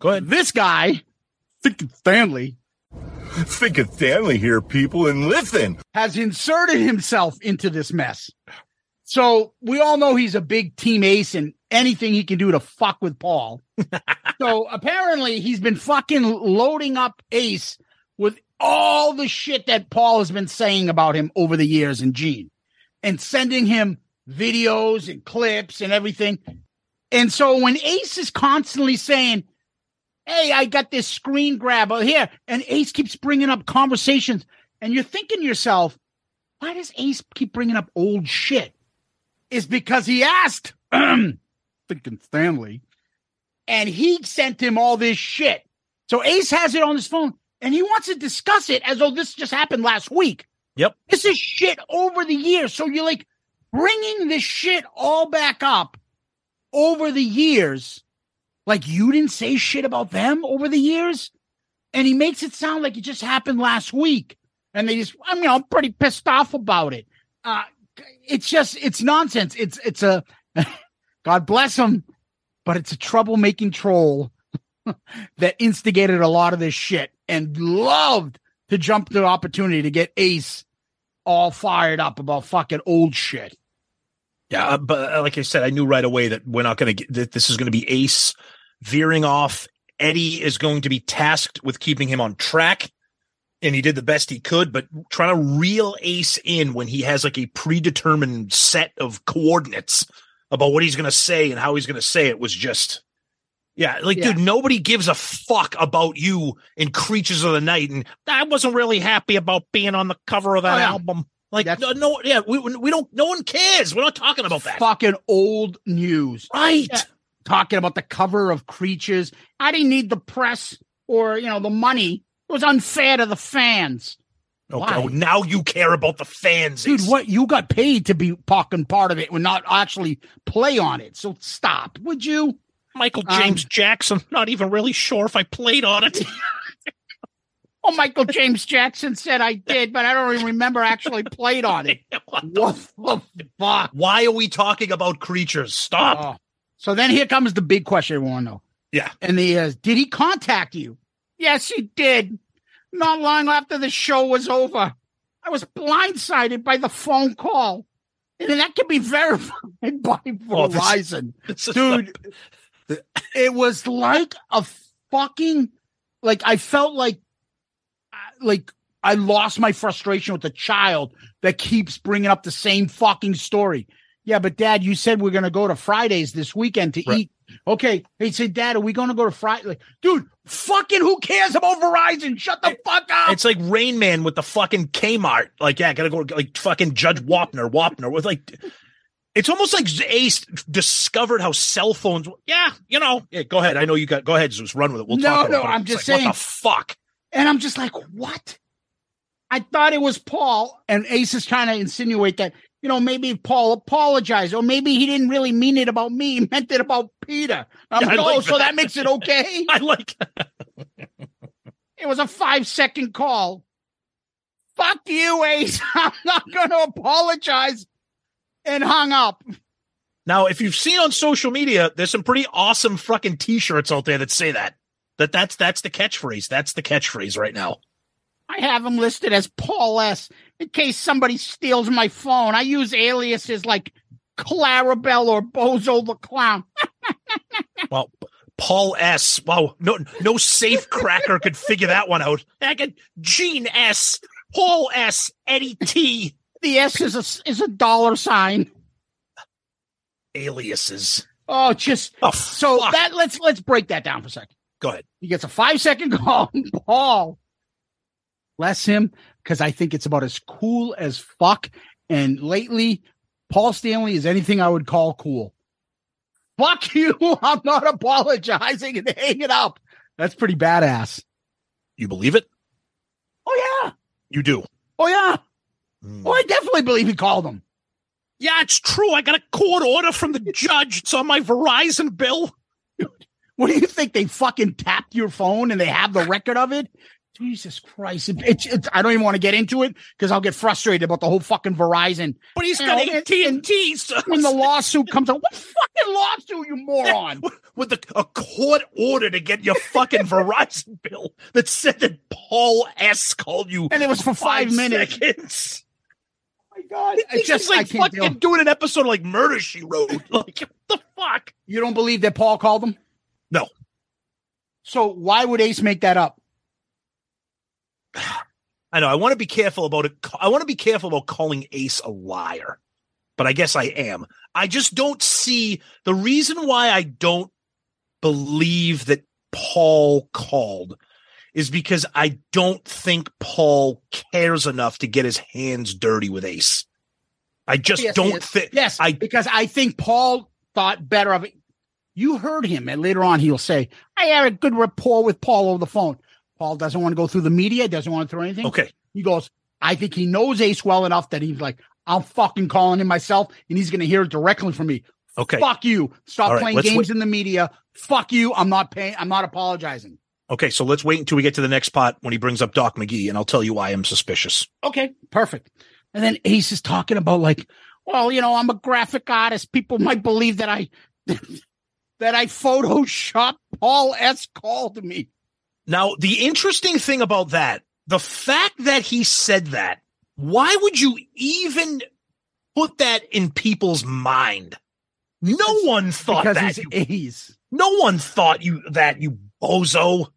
Go ahead. this guy, Thinking Stanley, Think of Stanley here, people, and listen. has inserted himself into this mess. So we all know he's a big team ace and anything he can do to fuck with Paul. so apparently he's been fucking loading up Ace with all the shit that Paul has been saying about him over the years and Gene and sending him videos and clips and everything. And so when Ace is constantly saying, Hey, I got this screen grab over here, and Ace keeps bringing up conversations, and you're thinking yourself, why does Ace keep bringing up old shit? Is because he asked, thinking Stanley, and he sent him all this shit. So Ace has it on his phone, and he wants to discuss it as though this just happened last week. Yep. This is shit over the years. So you're like bringing this shit all back up over the years. Like you didn't say shit about them over the years. And he makes it sound like it just happened last week. And they just, I mean, I'm pretty pissed off about it. Uh, it's just, it's nonsense. It's, it's a, God bless him. but it's a troublemaking troll that instigated a lot of this shit and loved to jump the opportunity to get Ace all fired up about fucking old shit. Yeah, uh, but uh, like I said, I knew right away that we're not going to get that. This is going to be Ace veering off. Eddie is going to be tasked with keeping him on track, and he did the best he could. But trying to reel Ace in when he has like a predetermined set of coordinates about what he's going to say and how he's going to say it was just yeah, like Yeah. dude, nobody gives a fuck about you in Creatures of the Night, and I wasn't really happy about being on the cover of that Oh, yeah. album. Like, no, no, yeah, we we don't. No one cares. We're not talking about that. Fucking old news. Right. Yeah. Talking about the cover of Creatures. I didn't need the press or, you know, the money. It was unfair to the fans. Okay, Why? oh, now you care about the fans, Dude, what you got paid to be fucking part of it and not actually play on it. So stop, would you? Michael Um, James Jackson. Not even really sure if I played on it. Oh, Michael James Jackson said I did, but I don't even remember actually played on it. what the What the fuck? Why are we talking about creatures? Stop. Oh. So then here comes the big question I want to know. Yeah. And the uh, did he contact you? Yes, he did. Not long after the show was over, I was blindsided by the phone call, and that can be verified by Oh, this- Verizon, This is dude. It was like a fucking like I felt like like I lost my frustration with the child that keeps bringing up the same fucking story. Yeah, but Dad, you said we're gonna go to Fridays this weekend to Right. eat. Okay, he said, Dad, are we gonna go to Friday? Like, dude, fucking who cares about Verizon? Shut the fuck up. It's like Rain Man with the fucking Kmart. Like, yeah, gotta go like fucking Judge Wapner, Wapner with like. It's almost like Ace discovered how cell phones. Yeah, you know. Yeah, go ahead. I know you got. Go ahead, Zeus. Run with it. We'll No, talk. about no, it, but I'm just like, saying- What the fuck? And I'm just like, what? I thought it was Paul, and Ace is trying to insinuate that, you know, maybe Paul apologized, or maybe he didn't really mean it about me, he meant it about Peter. I'm Yeah, like, like oh, so that. that makes it okay? I like. It was a five second call. Fuck you, Ace. I'm not going to apologize. And hung up. Now, if you've seen on social media, there's some pretty awesome fucking t-shirts out there that say that. That that's that's the catchphrase. That's the catchphrase right now. I have them listed as Paul S. In case somebody steals my phone, I use aliases like Clarabelle or Bozo the Clown. Well, Paul S. Wow, no no safe cracker could figure that one out. I could Gene S. Paul S. Eddie T. The S is a is a dollar sign. Aliases. Oh, just Oh, so fuck. that let's let's break that down for a second. Go ahead. He gets a five second call. Paul, bless him, because I think it's about as cool as fuck. And lately, Paul Stanley is anything I would call cool. Fuck you! I'm not apologizing and hang it up. That's pretty badass. You believe it? Oh yeah. You do. Oh yeah. Hmm. Oh, I definitely believe he called him. Yeah, it's true. I got a court order from the judge. It's on my Verizon bill. What do you think? They fucking tapped your phone and they have the record of it? Jesus Christ. It- it's, it's, I don't even want to get into it because I'll get frustrated about the whole fucking Verizon. But he's You got AT&T. So When the lawsuit comes out, what fucking lawsuit, you moron? with the, a court order to get your fucking Verizon bill that said that Paul S called you And it was for five minutes. seconds. God. It's just, like fucking doing an episode of like Murder She Wrote. Like what the fuck? You don't believe that Paul called him? No. So why would Ace make that up? I know. I want to be careful about it. I want to be careful about calling Ace a liar, but I guess I am. I just don't see the reason why I don't believe that Paul called is because I don't think Paul cares enough to get his hands dirty with Ace. I just Yes, don't think. Yes, I because I think Paul thought better of it. You heard him, and later on he'll say, "I had a good rapport with Paul over the phone." Paul doesn't want to go through the media, doesn't want to throw anything. okay. He goes, "I think he knows Ace well enough that he's like, I'm fucking calling him myself, and he's going to hear it directly from me. Okay. Fuck you! Stop right, playing games wait- in the media. Fuck you! I'm not paying. I'm not apologizing." Okay. So let's wait until we get to the next part when he brings up Doc McGhee, and I'll tell you why I'm suspicious. Okay, perfect. And then Ace is talking about like, well, you know, I'm a graphic artist. People might believe that I that I photoshopped Paul S. called me. Now, the interesting thing about that, the fact that he said that, why would you even put that in people's mind? No one thought because that. You, Ace. no one thought you that you bozo.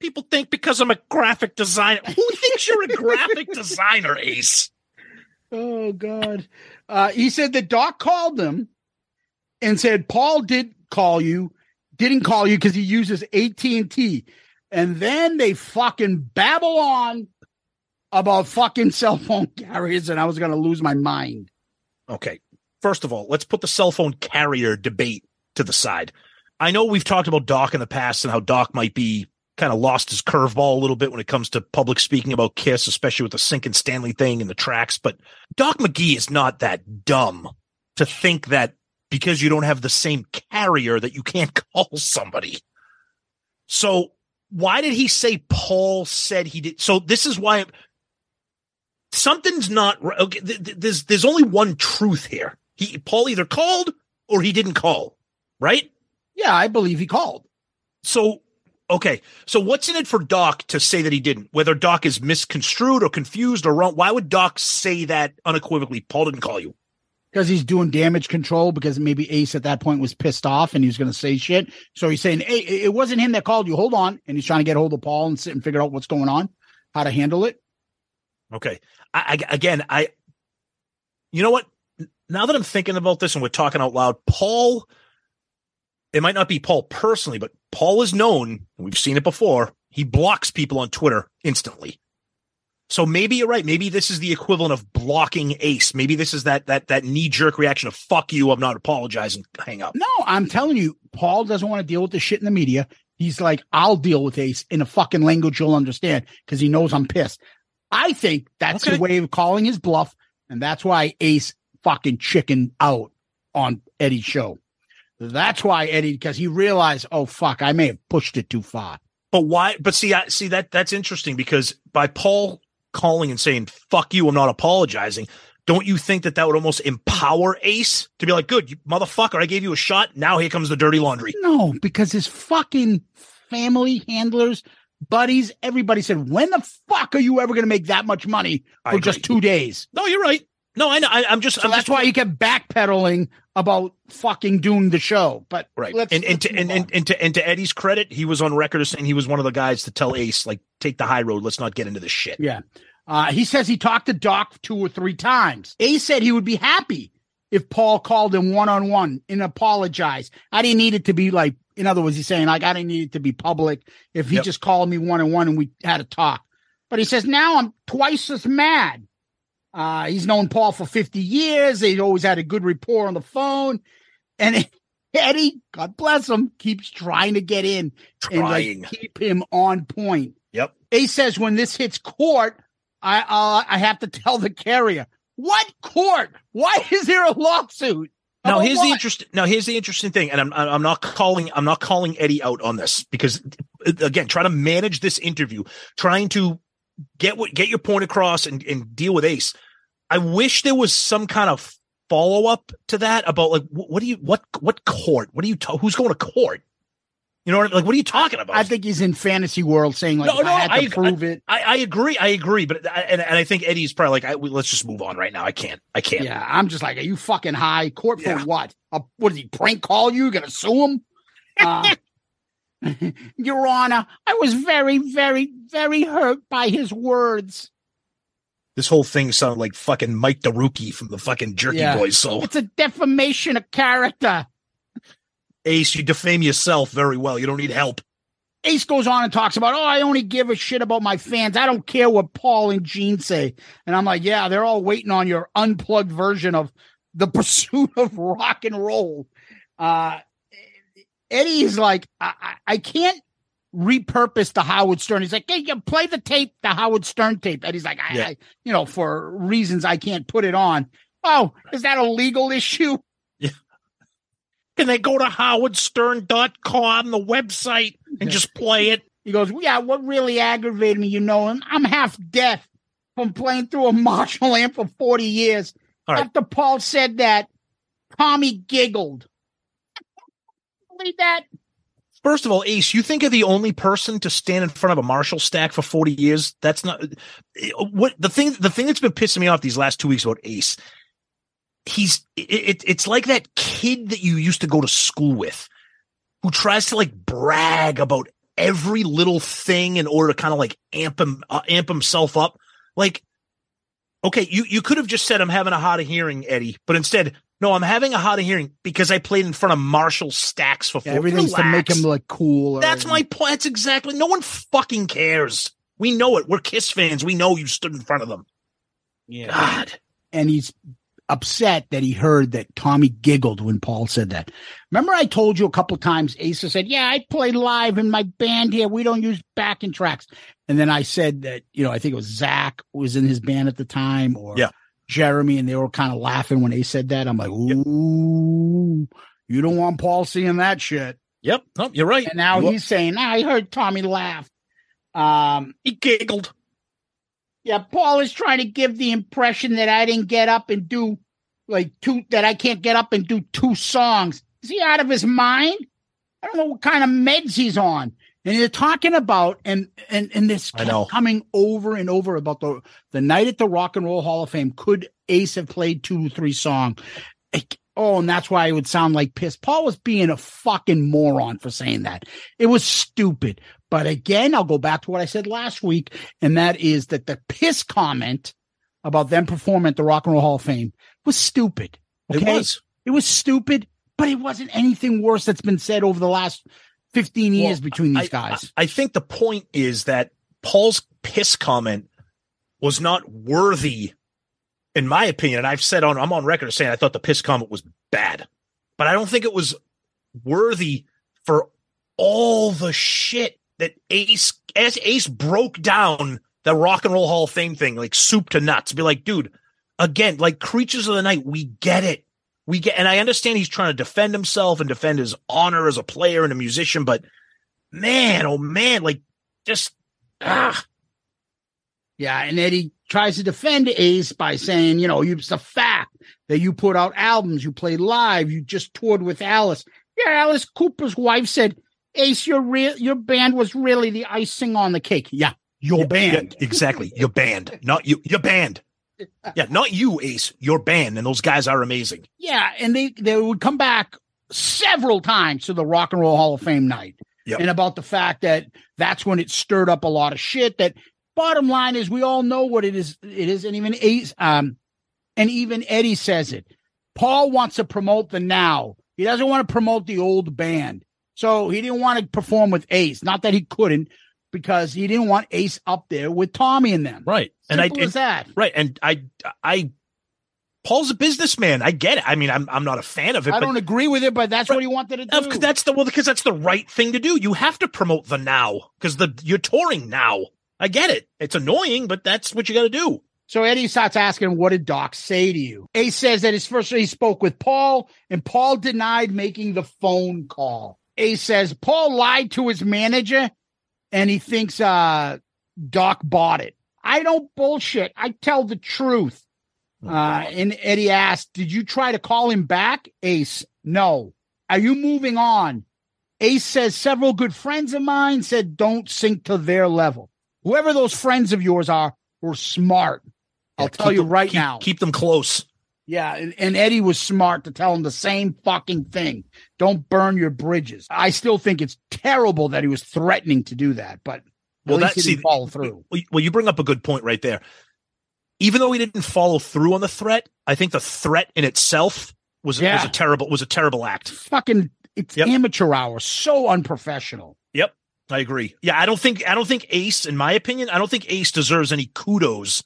People think because I'm a graphic designer. Who thinks you're a graphic designer, Ace? Oh God. Uh, he said that Doc called them and said Paul did call you, didn't call you because he uses AT and T, and then they fucking babble on about fucking cell phone carriers, and I was gonna lose my mind. Okay. First of all, let's put the cell phone carrier debate to the side. I know we've talked about Doc in the past and how Doc might be kind of lost his curveball a little bit when it comes to public speaking about Kiss, especially with the Sink and Stanley thing and the tracks. But Doc McGhee is not that dumb to think that because you don't have the same carrier that you can't call somebody. So why did he say Paul said he did? So this is why something's not right. Okay, th- th- there's there's only one truth here. He Paul either called or he didn't call, right? Yeah, I believe he called. So okay, so what's in it for Doc to say that he didn't? Whether Doc is misconstrued or confused or wrong, why would Doc say that unequivocally? Paul didn't call you. Because he's doing damage control because maybe Ace at that point was pissed off and he was going to say shit. So he's saying, Hey, it wasn't him that called you. Hold on. And he's trying to get hold of Paul and sit and figure out what's going on, how to handle it. Okay. I, I again, I, you know what? Now that I'm thinking about this and we're talking out loud, Paul, it might not be Paul personally, but Paul is known. We've seen it before. He blocks people on Twitter instantly. So maybe you're right. Maybe this is the equivalent of blocking Ace. Maybe this is that that that knee jerk reaction of "fuck you," I'm not apologizing. Hang up. No, I'm telling you, Paul doesn't want to deal with the shit in the media. He's like, I'll deal with Ace in a fucking language you'll understand because he knows I'm pissed. I think that's Okay. a way of calling his bluff, and that's why Ace fucking chicken out on Eddie's show. That's why Eddie, because he realized, oh fuck, I may have pushed it too far. But why? But see, I see that that's interesting because by Paul calling and saying "fuck you," I'm not apologizing. Don't you think that that would almost empower Ace to be like, "Good, you motherfucker, I gave you a shot. Now here comes the dirty laundry." No, because his fucking family handlers, buddies, everybody said, when the fuck are you ever going to make that much money for just two days? No, you're right. No, I know. I, I'm just. So I'm that's just, why he kept backpedaling about fucking doing the show. But Right. let's, and and let's to, and, and, and to and to Eddie's credit, he was on record as saying he was one of the guys to tell Ace, like, take the high road. Let's not get into this shit. yeah, uh, he says he talked to Doc two or three times. Ace said he would be happy if Paul called him one on one and apologized. I didn't need it to be like, in other words, he's saying like I didn't need it to be public. If he Yep. just called me one on one and we had a talk, but he says now I'm twice as mad. Uh, he's known Paul for 50 years. They always had a good rapport on the phone. And Eddie, God bless him, keeps trying to get in and like, keep him on point. Yep. Ace says when this hits court, I uh, I have to tell the carrier. What court? Why is there a lawsuit? Now About here's the what? interest. Now here's the interesting thing, and I'm I'm not calling I'm not calling Eddie out on this because again, try to manage this interview, trying to get what get your point across and, and deal with Ace. I wish there was some kind of follow up to that about like what do you what what court? What do you ta- who's going to court? You know what I mean? Like what are you talking about? I think he's in fantasy world saying like No, no, I had to I- prove it. I, I agree. I agree. But I, and, and I think Eddie's probably like, I, we- let's just move on right now. I can't. I can't. Yeah, I'm just like, are you fucking high? Court for Yeah. what? Uh, what did he prank call you? You gonna sue him? Uh, Your Honor, I was very, very, very hurt by his words. This whole thing sounded like fucking Mike DeRuki from the fucking Jerky Yeah. Boys. So It's a defamation of character. Ace, you defame yourself very well. You don't need help. Ace goes on and talks about, oh, I only give a shit about my fans. I don't care what Paul and Gene say. And I'm like, yeah, they're all waiting on your unplugged version of the pursuit of rock and roll. Uh, Eddie is like, I, I, I can't repurpose the Howard Stern. He's like, hey, you play the tape, the Howard Stern tape. And he's like, I, Yeah. I, you know, for reasons I can't put it on. Oh, is that a legal issue? Can they go to howardstern.com, the website, and just play it? He goes, Yeah, what really aggravated me, you know, and I'm half deaf from playing through a Marshall amp for 40 years. Right. After Paul said that, Tommy giggled. That? First of all, Ace, you think of the only person to stand in front of a Marshall stack for 40 years? That's not what the thing, the thing that's been pissing me off these last two weeks about Ace. He's, it, it's like that kid that you used to go to school with who tries to like brag about every little thing in order to kind of like amp him, uh, amp himself up. Like, okay, you, you could have just said, I'm having a hard of hearing, Eddie, but instead, no, I'm having a hard of hearing because I played in front of Marshall stacks for Yeah, four. everything's to make him look cool. That's my point. That's exactly. No one fucking cares. We know it. We're Kiss fans. We know you stood in front of them. Yeah. God. and he's upset that he heard that Tommy giggled when Paul said that. Remember, I told you a couple times. Asa said, "Yeah, I play live in my band here. We don't use backing tracks." And then I said that you know I think it was Zach was in his band at the time, or Yeah. Jeremy, and they were kind of laughing when they said that. I'm like, "Ooh, you don't want Paul seeing that shit." Yep. No, you're right. And now he's saying, "Ah, "I heard Tommy laugh." Um, he giggled. Yeah, Paul is trying to give the impression that I didn't get up and do like two that I can't get up and do two songs. Is he out of his mind? I don't know what kind of meds he's on. And they're talking about and and and this coming over and over about the the night at the Rock and Roll Hall of Fame. Could Ace have played two, three songs? Like, oh, and that's why it would sound like piss. Paul was being a fucking moron for saying that. It was stupid. But again, I'll go back to what I said last week, and that is that the piss comment about them performing at the Rock and Roll Hall of Fame was stupid. It Okay? was. It was stupid, but it wasn't anything worse that's been said over the last 15 years Well, between these I- guys. I, I think the point is that Paul's piss comment was not worthy, in my opinion. And I've said on, I'm on record saying I thought the piss comment was bad, but I don't think it was worthy for all the shit that Ace, as Ace broke down the Rock and Roll Hall of Fame thing, like soup to nuts. Be like, dude, again, like creatures of the night, we get it. We get, and I understand he's trying to defend himself and defend his honor as a player and a musician, but man, oh man, like just ah, Yeah, and Eddie tries to defend Ace by saying, you know, it's a fact that you put out albums, you played live, you just toured with Alice. Yeah, Alice Cooper's wife said, Ace, your real your band was really the icing on the cake. Yeah, your band. Yeah, exactly. Your band, not you. Your band. Yeah, not you, Ace. Your band, and those guys are amazing. Yeah, and they they would come back several times to the Rock and Roll Hall of Fame night, Yep. and about the fact that that's when it stirred up a lot of shit. That bottom line is, we all know what it is. It is, and even Ace, um, and even Eddie says it. Paul wants to promote the now. He doesn't want to promote the old band, so he didn't want to perform with Ace. Not that he couldn't, because he didn't want Ace up there with Tommy and them. Right. And I Simple as that. Right. And I, I, Paul's a businessman. I get it. I mean, I'm, I'm not a fan of it. I but don't agree with it, but that's what he wanted to do. That's the well because that's the right thing to do. You have to promote the now because the you're touring now. I get it. It's annoying, but that's what you got to do. So Eddie starts asking, "What did Doc say to you?" Ace says that his first he spoke with Paul, and Paul denied making the phone call. Ace says Paul lied to his manager, and he thinks uh, Doc bought it. I don't bullshit. I tell the truth. Uh, and Eddie asked, "Did you try to call him back?" Ace, no. Are you moving on? Ace says several good friends of mine said don't sink to their level. Whoever those friends of yours are were smart. I'll Yeah, tell you them- right keep- now. Keep them close. Yeah, and, and Eddie was smart to tell him the same fucking thing. Don't burn your bridges. I still think it's terrible that he was threatening to do that, but Well, at least that's he didn't follow through. Well, you bring up a good point right there. Even though he didn't follow through on the threat, I think the threat in itself was was a terrible was a terrible act. Fucking, it's Yep. amateur hour. So unprofessional. Yep, I agree. Yeah, I don't think I don't think Ace, in my opinion, I don't think Ace deserves any kudos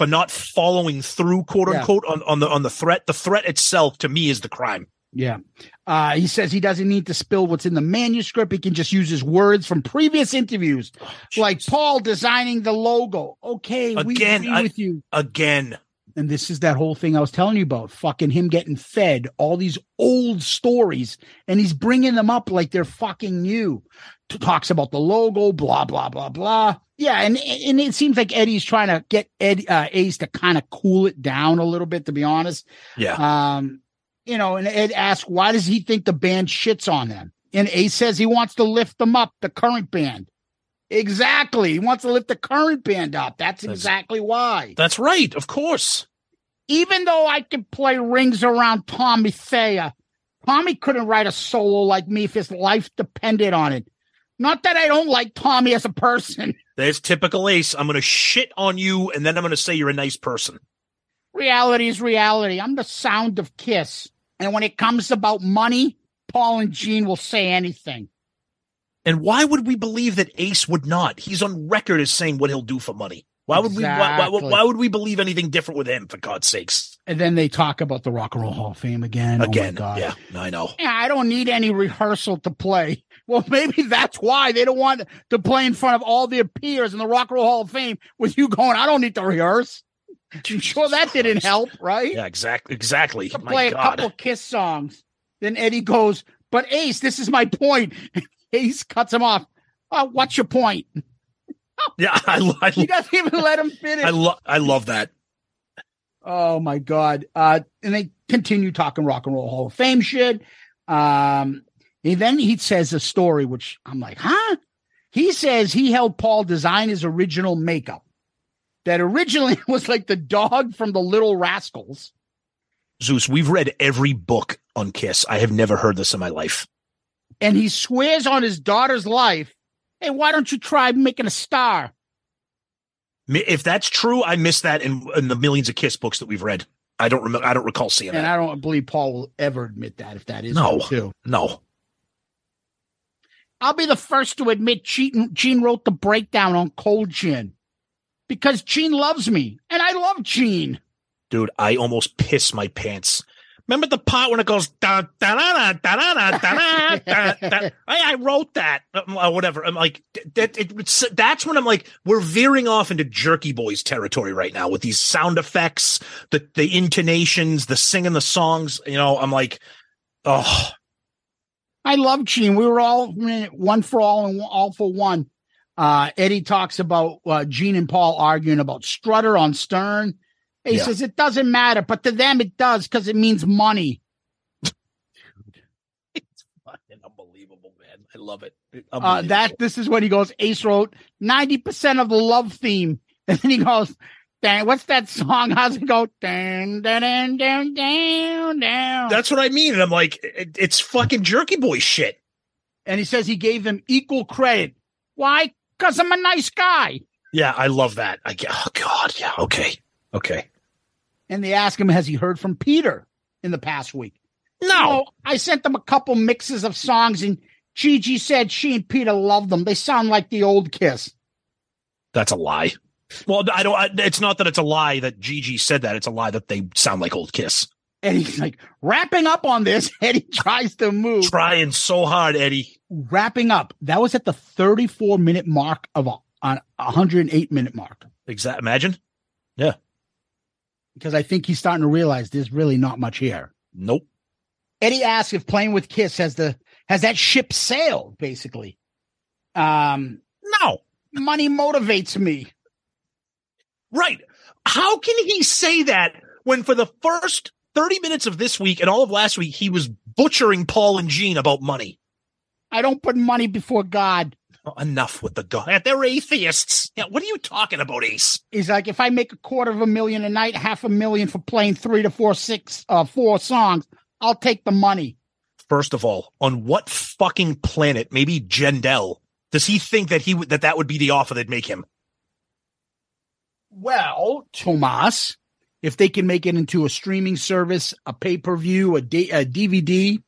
for not following through, quote Yeah. unquote, on, on the on the threat. The threat itself, to me, is the crime. Yeah. Uh, he says he doesn't need to spill what's in the manuscript. He can just use his words from previous interviews, like Paul designing the logo. Okay, we Again, agree I- with you. Again, And this is that whole thing I was telling you about fucking him getting fed all these old stories and he's bringing them up like they're fucking new. Talks about the logo, blah, blah, blah, blah. Yeah. And, and it seems like Eddie's trying to get Ed, uh, Ace to kind of cool it down a little bit, to be honest. yeah, Um, you know, and Ed asked, why does he think the band shits on them? And Ace says he wants to lift them up, the current band. Exactly. He wants to lift the current band up. That's, That's- exactly why. That's right. Of course. Even though I could play rings around Tommy Thayer, Tommy couldn't write a solo like me if his life depended on it. Not that I don't like Tommy as a person. There's typical Ace. I'm going to shit on you, and then I'm going to say you're a nice person. Reality is reality. I'm the sound of Kiss. And when it comes about money, Paul and Gene will say anything. And why would we believe that Ace would not? He's on record as saying what he'll do for money. Why would we? Why, why, why would we believe anything different with him? For God's sakes! And then they talk about the Rock and Roll Hall of Fame again. Again, oh my God. yeah, I know. Yeah, I don't need any rehearsal to play. Well, maybe that's why they don't want to play in front of all their peers in the Rock and Roll Hall of Fame with you going, I don't need to rehearse. I'm sure that didn't help, right? Yeah, exactly, exactly. To play a couple Kiss songs. Then Eddie goes, but Ace, this is my point. Ace cuts him off. Oh, what's your point? Yeah, I, I, He doesn't even let him finish. I love, I love that. Oh my god! Uh, and they continue talking Rock and Roll Hall of Fame shit. Um, and then he says a story, which I'm like, huh? He says he helped Paul design his original makeup. That originally was like the dog from the Little Rascals. Zeus, we've read every book on Kiss. I have never heard this in my life. and he swears on his daughter's life. Hey, why don't you try making a star? If that's true, I missed that in, in the millions of Kiss books that we've read. I don't remember. I don't recall seeing And that. And I don't believe Paul will ever admit that if that is No. Too. No, I'll be the first to admit Gene, Gene wrote the breakdown on Cold Gin because Gene loves me and I love Gene. dude, I almost piss my pants. Remember the part when it goes da da da da da da da da da? I, I wrote that, um, or whatever. I'm like, that. It, it's, that's when I'm like, we're veering off into Jerky Boys territory right now with these sound effects, the the intonations, the singing the songs. You know, I'm like, oh, I love Gene. We were all one for all and all for one. Uh, Eddie talks about uh, Gene and Paul arguing about Strutter on Stern. He Yeah. says it doesn't matter, but to them it does because it means money. it's fucking unbelievable, man. I love it. Uh, that this is what he goes. Ace wrote ninety percent of the love theme, and then he goes, "Dang, what's that song? How's it go? Down, down, down, down, down, down." that's what I mean, and I'm like, it, it's fucking Jerky Boy shit. and he says he gave them equal credit. Why? Because I'm a nice guy. Yeah, I love that. I get. Oh God. Yeah. Okay. Okay. And they ask him, has he heard from Peter in the past week? No. No, I sent them a couple mixes of songs, and Gigi said she and Peter loved them. They sound like the old Kiss. That's a lie. Well, I don't. I, it's not that it's a lie that Gigi said that. It's a lie that they sound like old Kiss. And he's like, wrapping up on this, Eddie tries to move. Trying so hard, Eddie. wrapping up. That was at the 34 minute mark of a, on a 108 minute mark Exact. Imagine. Yeah. Because I think he's starting to realize there's really not much here. Nope. Eddie asks if playing with Kiss has the has that ship sailed basically. Um, No. money motivates me. Right. How can he say that when for the first 30 minutes of this week and all of last week, he was butchering Paul and Gene about money? I don't put money before God. Oh, enough with the God. They're atheists. Yeah, what are you talking about, Ace? He's like, if I make a quarter of a million a night, half a million for playing three to four, six, uh, four songs, I'll take the money. First of all, on what fucking planet, maybe Jendell, does he think that he would that that would be the offer that'd make him? Well, Tomas, if they can make it into a streaming service, a pay per view, a, D- a DVD,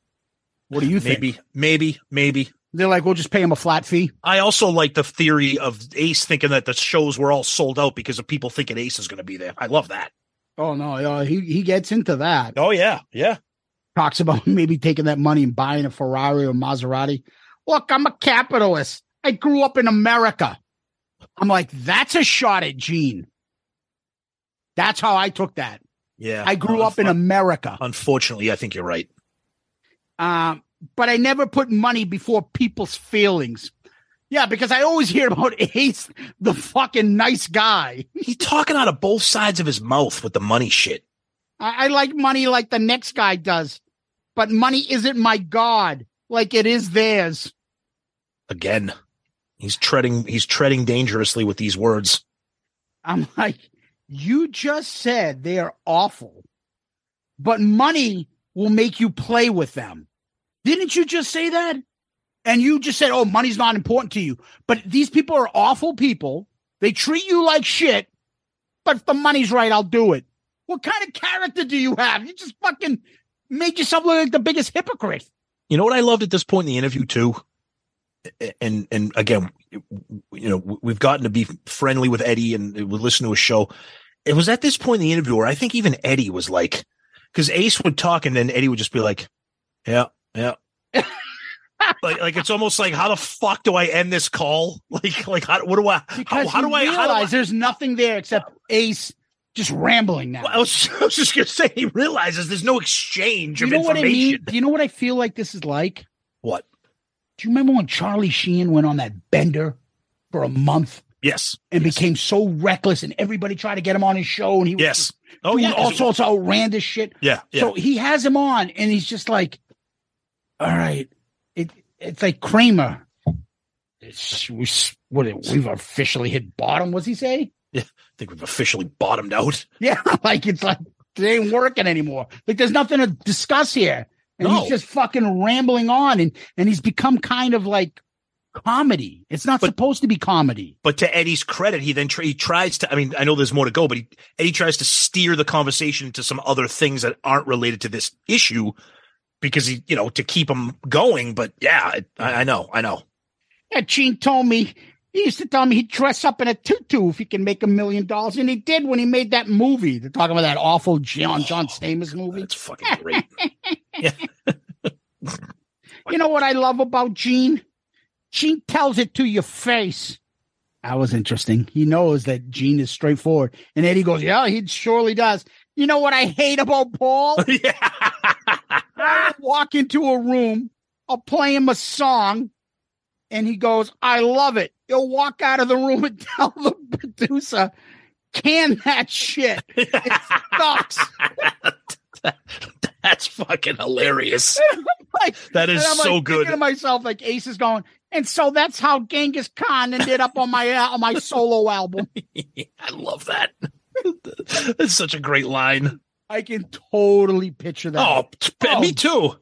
what do you think? Maybe, maybe, maybe. They're like, we'll just pay him a flat fee. I also like the theory of Ace thinking that the shows were all sold out because of people thinking Ace is going to be there. I love that. Oh no, uh, he he gets into that. Oh yeah, yeah. Talks about maybe taking that money and buying a Ferrari or Maserati. Look, I'm a capitalist. I grew up in America. I'm like, that's a shot at Gene. That's how I took that. Yeah. I grew up in America. Unfortunately, I think you're right. Um, but I never put money before people's feelings. Yeah, because I always hear about Ace, the fucking nice guy. He's talking out of both sides of his mouth with the money shit. I, I like money like the next guy does, but money isn't my god. like it is theirs. Again, he's treading he's treading dangerously with these words. I'm like, you just said they are awful, but money will make you play with them. Didn't you just say that? And you just said, oh, money's not important to you. But these people are awful people. They treat you like shit, but if the money's right, I'll do it. What kind of character do you have? You just fucking made yourself look like the biggest hypocrite. You know what I loved at this point in the interview too? And and again, you know, we've gotten to be friendly with Eddie and we listen to his show. It was at this point in the interview where I think even Eddie was like, because Ace would talk and then Eddie would just be like, "Yeah, yeah." like, like it's almost like, how the fuck do I end this call? Like, like how, what do I? Because how, how do I? How do I? realize there's nothing there except Ace just rambling now. I was, I was just gonna say he realizes there's no exchange you of know what I information. mean? Do you know what I feel like this is like? What? Do you remember when Charlie Sheen went on that bender for a month Yes. and became so reckless, and everybody tried to get him on his show, and he was Yes. Oh doing yeah. all sorts of outlandish shit. yeah. Yeah. So he has him on, and he's just like, "All right, it it's like Kramer. It's, we, what, we've officially hit bottom." was he say? Yeah, I think we've officially bottomed out. Yeah, like it's like it ain't working anymore. Like there's nothing to discuss here, and No. he's just fucking rambling on, and and he's become kind of like comedy. It's not supposed to be comedy. But to Eddie's credit, he then tr- he tries to. I mean, I know there's more to go, but he, Eddie tries to steer the conversation into some other things that aren't related to this issue because he, you know, to keep him going. But yeah, I, I know, I know. Yeah, Gene told me he used to tell me he'd dress up in a tutu if he can make a million dollars, and he did when he made that movie. They're talking about that awful John oh, John Stamos movie. That's fucking great. You know what I love about Gene? Gene tells it to your face. That was interesting. He knows that Gene is straightforward. And Eddie goes, Yeah, he surely does. You know what I hate about Paul? yeah. I walk into a room, I'll play him a song, and he goes, I love it. He'll walk out of the room and tell the producer, can that shit. It sucks. That's fucking hilarious. like, That is so like, good. Thinking to myself, like Ace is going, and so that's how Genghis Khan ended up on my uh, on my solo album. I love that. That's such a great line. I can totally picture that. Oh, t- me too.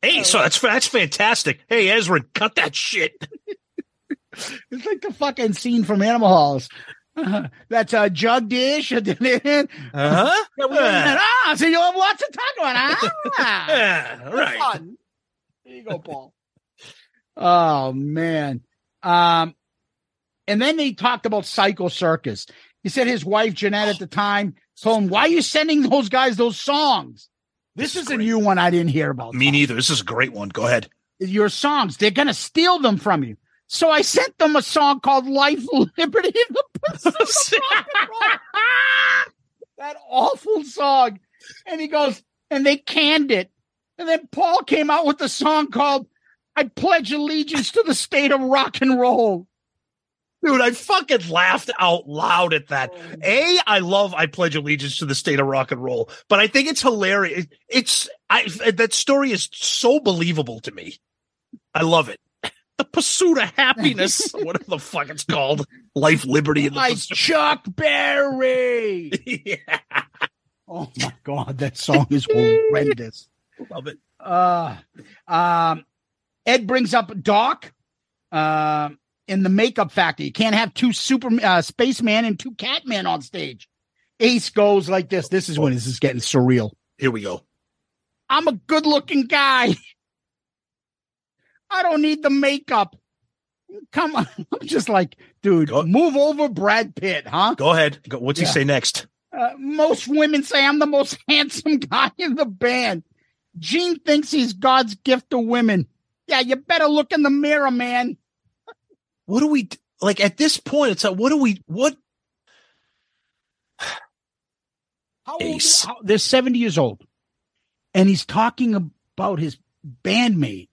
Hey, Oh. so that's that's fantastic. Hey, Ezrin, cut that shit. It's like the fucking scene from Animal House. that's a jug dish. uh Uh-huh. ah, so you'll have lots to talk about, huh? Yeah, right. fun. There you go, Paul. Oh man. Um, and then they talked about Psycho Circus. He said his wife Jeanette at the time told him, "Why are you sending those guys those songs?" This, is, a new one I didn't hear about. Me neither. This is a great one. Go ahead. Your songs, they're gonna steal them from you. So I sent them a song called "Life, Liberty, and the Pursuit of Rock and Roll." that awful song. And he goes, and they canned it. And then Paul came out with a song called I Pledge Allegiance to the State of Rock and Roll. Dude, I fucking laughed out loud at that. A, I love I pledge allegiance to the state of rock and roll, but I think it's hilarious. It's I that story is so believable to me. I love it. The pursuit of happiness, whatever the fuck it's called, life, liberty, and the Like pursuit. Chuck Berry. yeah, Oh my God, that song is horrendous. love it. Uh, um, Ed brings up Doc uh, in the makeup factory. You can't have two super uh, spaceman and two catmen on stage. Ace goes like this. This is when this is getting surreal. Here we go. I'm a good looking guy. I don't need the makeup. Come on. I'm just like, dude, move over Brad Pitt, huh? Go ahead. Go, what's Yeah. he say next? Uh, most women say I'm the most handsome guy in the band. Gene thinks he's God's gift to women. Yeah, you better look in the mirror, man. What do we like at this point? It's like, what do we, what? How old- Ace. how- they're 70 years old. And he's talking about his bandmate,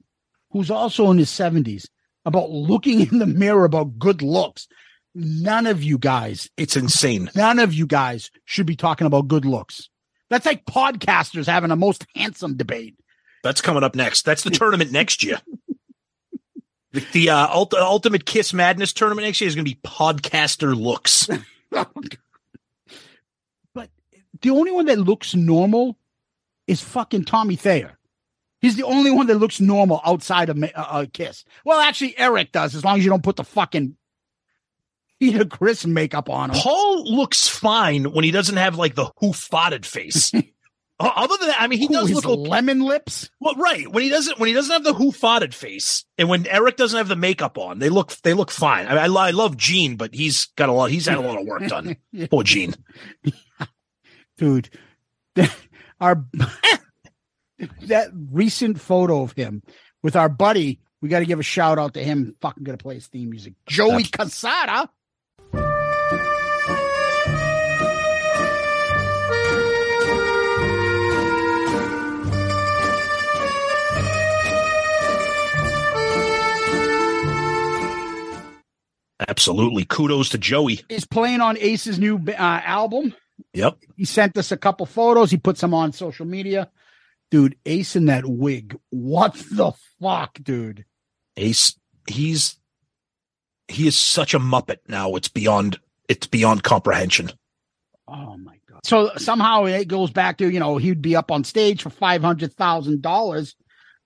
who's also in his 70s, about looking in the mirror about good looks. None of you guys, It's insane. none of you guys should be talking about good looks. That's like podcasters having a most handsome debate. That's coming up next. That's the tournament next year. The, the uh, ult- Ultimate Kiss Madness tournament next year is going to be podcaster looks. but the only one that looks normal is fucking Tommy Thayer. He's the only one that looks normal outside of uh, uh, Kiss. Well, actually, Eric does, as long as you don't put the fucking Peter Criss makeup on him. Paul looks fine when he doesn't have like the who fought face. Other than that, I mean, he Who, does look lemon lips. Well, right when he doesn't when he doesn't have the who fought face, and when Eric doesn't have the makeup on, they look they look fine. I, I, lo- I love Gene, but he's got a lot. He's had a lot of work done. Poor Gene. dude. Our that recent photo of him with our buddy, we got to give a shout out to him. Fucking gonna play his theme music, Joey Cassata. Absolutely, kudos to Joey. He's playing on Ace's new uh, album. Yep. He sent us a couple photos. He put some on social media. Dude, Ace in that wig. What the fuck, dude? Ace, he's he is such a muppet now. It's beyond it's beyond comprehension. Oh my god. So somehow it goes back to, you know, he'd be up on stage for five hundred thousand dollars.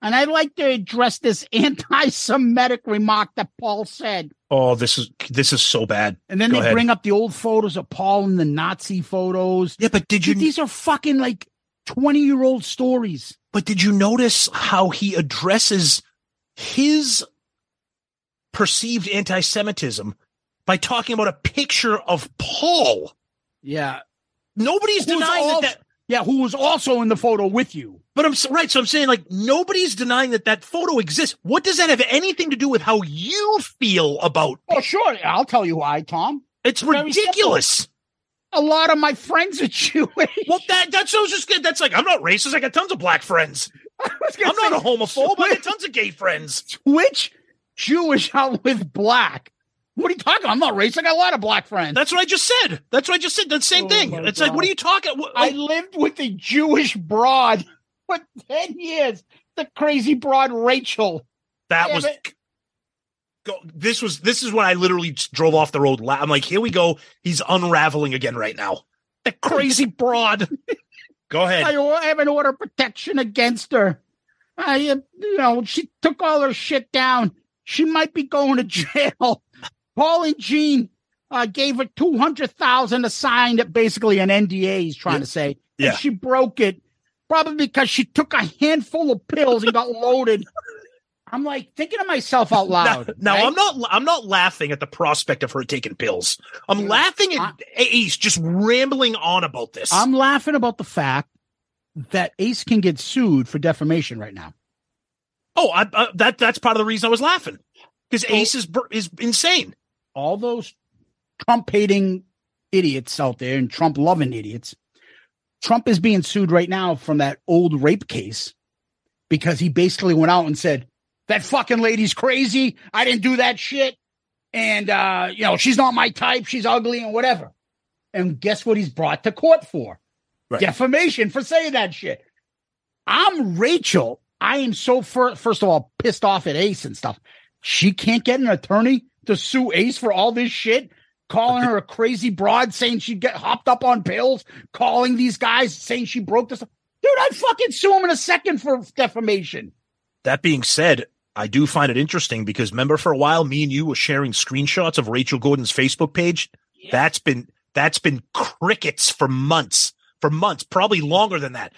And I'd like to address this anti-Semitic remark that Paul said. Oh, this is this is so bad. And then Go they ahead. bring up the old photos of Paul and the Nazi photos. Yeah, but did you These are fucking like 20 year old stories. But did you notice how he addresses his perceived anti-Semitism by talking about a picture of Paul? Yeah. Nobody's denying al- that, that. Yeah, who was also in the photo with you. But I'm right. So I'm saying like nobody's denying that that photo exists. What does that have anything to do with how you feel about? Oh, sure. I'll tell you why, Tom. It's ridiculous. A lot of my friends are Jewish. Well, that that's so just good. That's like I'm not racist. I got tons of black friends. I I'm not a say, homophobe. I got tons of gay friends. Which Jewish out with black? What are you talking? I'm not racist. I got a lot of black friends. That's what I just said. That's what I just said. The same Oh thing. It's like, what are you talking? What, I lived with a Jewish broad for 10 years. The crazy broad Rachel. That Damn was it. go, this was this is when I literally drove off the road. I'm like, here we go. He's unraveling again right now. The crazy broad. go ahead. I have an order of protection against her. I, uh, you know, she took all her shit down. She might be going to jail. Paul and Gene uh, gave her two hundred thousand to sign that basically an NDA. He's trying Yeah. to say, Yeah. and she broke it probably because she took a handful of pills and got loaded. I'm like thinking to myself out loud. now right? I'm not I'm not laughing at the prospect of her taking pills. I'm laughing at Ace just rambling on about this. I'm laughing about the fact that Ace can get sued for defamation right now. oh, I, uh, that that's part of the reason I was laughing because So- Ace is is insane. all those Trump hating idiots out there and Trump loving idiots. Trump is being sued right now from that old rape case because he basically went out and said, That fucking lady's crazy. I didn't do that shit. And, uh, you know, she's not my type. She's ugly and whatever. And guess what he's brought to court for? Right. Defamation for saying that shit. I'm Rachel. I am so, fir- first of all, pissed off at Ace and stuff. She can't get an attorney to sue Ace for all this shit, calling her a crazy broad, saying she'd get hopped up on pills, calling these guys saying she broke this. Dude, I'd fucking sue him in a second for defamation. That being said, I do find it interesting because remember for a while, me and you were sharing screenshots of Rachel Gordon's Facebook page. That's been that's been crickets for months, for months, probably longer than that.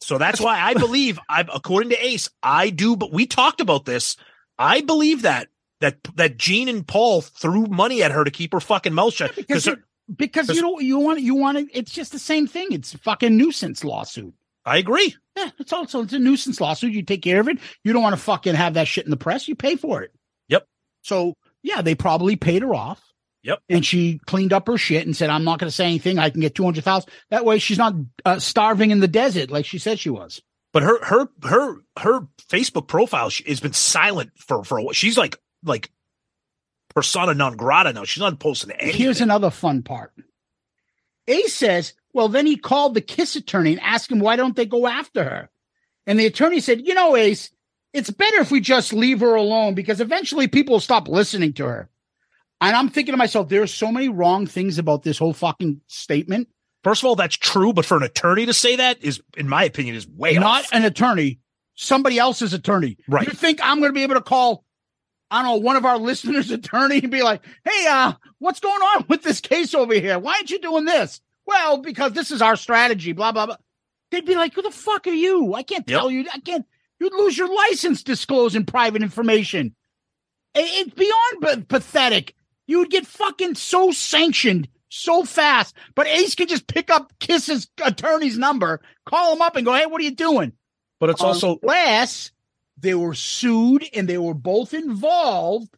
So that's why I believe I, according to Ace, I do. But we talked about this. I believe that that that Gene and Paul threw money at her to keep her fucking mouth shut Because, because you, because you don't you want you want to, it's just the same thing. It's a fucking nuisance lawsuit. I agree. Yeah, it's also it's a nuisance lawsuit. You take care of it. You don't want to fucking have that shit in the press. You pay for it. Yep. So yeah, they probably paid her off. Yep. And she cleaned up her shit and said, "I'm not going to say anything. I can get two hundred thousand. That way, she's not uh, starving in the desert like she said she was." But her her her her Facebook profile has been silent for for a while. She's like like persona non grata now. She's not posting anything. Here's another fun part. Ace says, well, then he called the Kiss attorney and asked him, why don't they go after her? And the attorney said, you know, Ace, it's better if we just leave her alone because eventually people will stop listening to her. And I'm thinking to myself, there's so many wrong things about this whole fucking statement. First of all, that's true, but for an attorney to say that is, in my opinion, is way Not off. an attorney, somebody else's attorney. Right. You think I'm going to be able to call, I don't know, one of our listeners' attorney and be like, hey, uh, what's going on with this case over here? Why aren't you doing this? Well, because this is our strategy, blah, blah, blah. They'd be like, who the fuck are you? I can't Yep. tell you. I can't. You'd lose your license disclosing private information. It- It's beyond pa- pathetic. You would get fucking so sanctioned so fast. But Ace could just pick up Kiss's attorney's number, call him up, and go, "Hey, what are you doing?" But it's also unless they were sued and they were both involved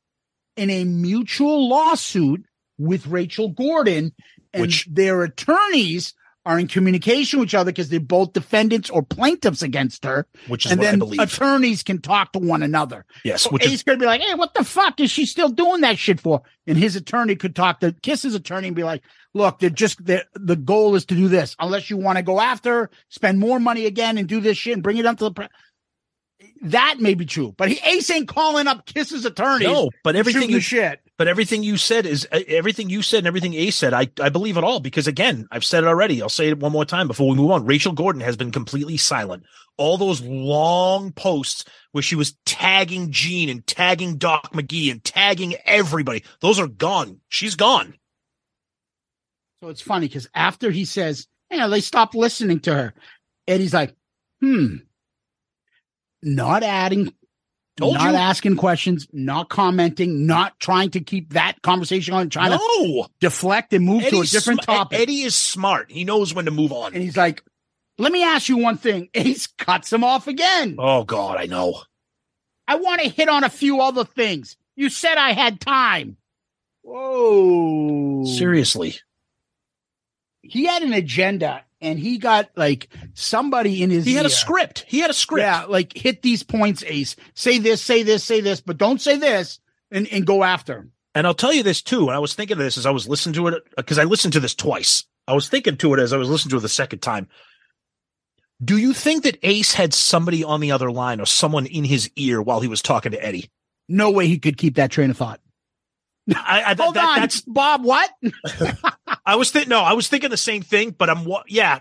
in a mutual lawsuit with Rachel Gordon, and Which- their attorneys are in communication with each other because they're both defendants or plaintiffs against her. which is and then believe. attorneys can talk to one another. yes, So which Ace is could be like, "Hey, what the fuck is she still doing that shit for?" And his attorney could talk to Kiss's attorney and be like, "Look, they're just the the goal is to do this. Unless you want to go after, her, spend more money again, and do this shit and bring it up to the." Pre-. That may be true, but he Ace ain't calling up Kiss's attorney. no, but everything you shit. But everything you said is everything you said and everything Ace said. I, I believe it all because again, I've said it already. I'll say it one more time before we move on. Rachel Gordon has been completely silent. All those long posts where she was tagging Gene and tagging Doc McGhee and tagging everybody, those are gone. She's gone. So it's funny because after he says, you know, they stopped listening to her, Eddie's like, hmm, not adding, Told not you. asking questions, not commenting, not trying to keep that conversation on, trying to No, deflect and move to a different sm- topic. Eddie is smart. He knows when to move on. and he's like, let me ask you one thing. Ace cuts him off again. Oh God, I know. I want to hit on a few other things. You said I had time. Whoa. Seriously. He had an agenda and he got like somebody in his He had a script. He had a script. Yeah, like hit these points, Ace. Say this, say this, say this, but don't say this and, and go after him. And I'll tell you this too. And I was thinking of this as I was listening to it uh, because I listened to this twice. I was thinking to it as I was listening to it the second time. Do you think that Ace had somebody on the other line or someone in his ear while he was talking to Eddie? No way he could keep that train of thought. I, I, Hold that- on, That's. Bob. What? I was thinking. No, I was thinking the same thing. But I'm. what? Yeah.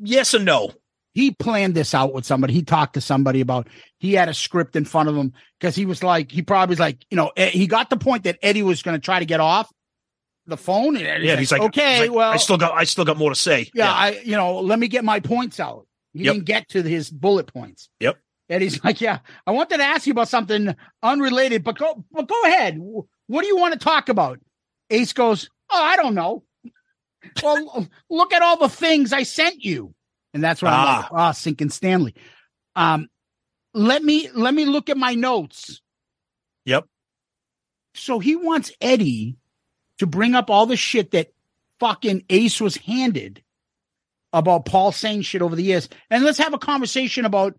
Yes and no. he planned this out with somebody. He talked to somebody about. He had a script in front of him because he was like, he probably was like, you know, eh, he got the point that Eddie was going to try to get off the phone. And Yeah. He's like, okay, he's like, well, I still got. I still got more to say. yeah, I, you know, let me get my points out. He Yep. didn't get to his bullet points. Yep. And he's like, yeah, I wanted to ask you about something unrelated, but go, but go ahead. What do you want to talk about? Ace goes, oh, I don't know. well, look at all the things I sent you. And that's what I'm like, ah, sinking Stanley. Um, let me, let me look at my notes. Yep. So he wants Eddie to bring up all the shit that fucking Ace was handed about Paul saying shit over the years. And let's have a conversation about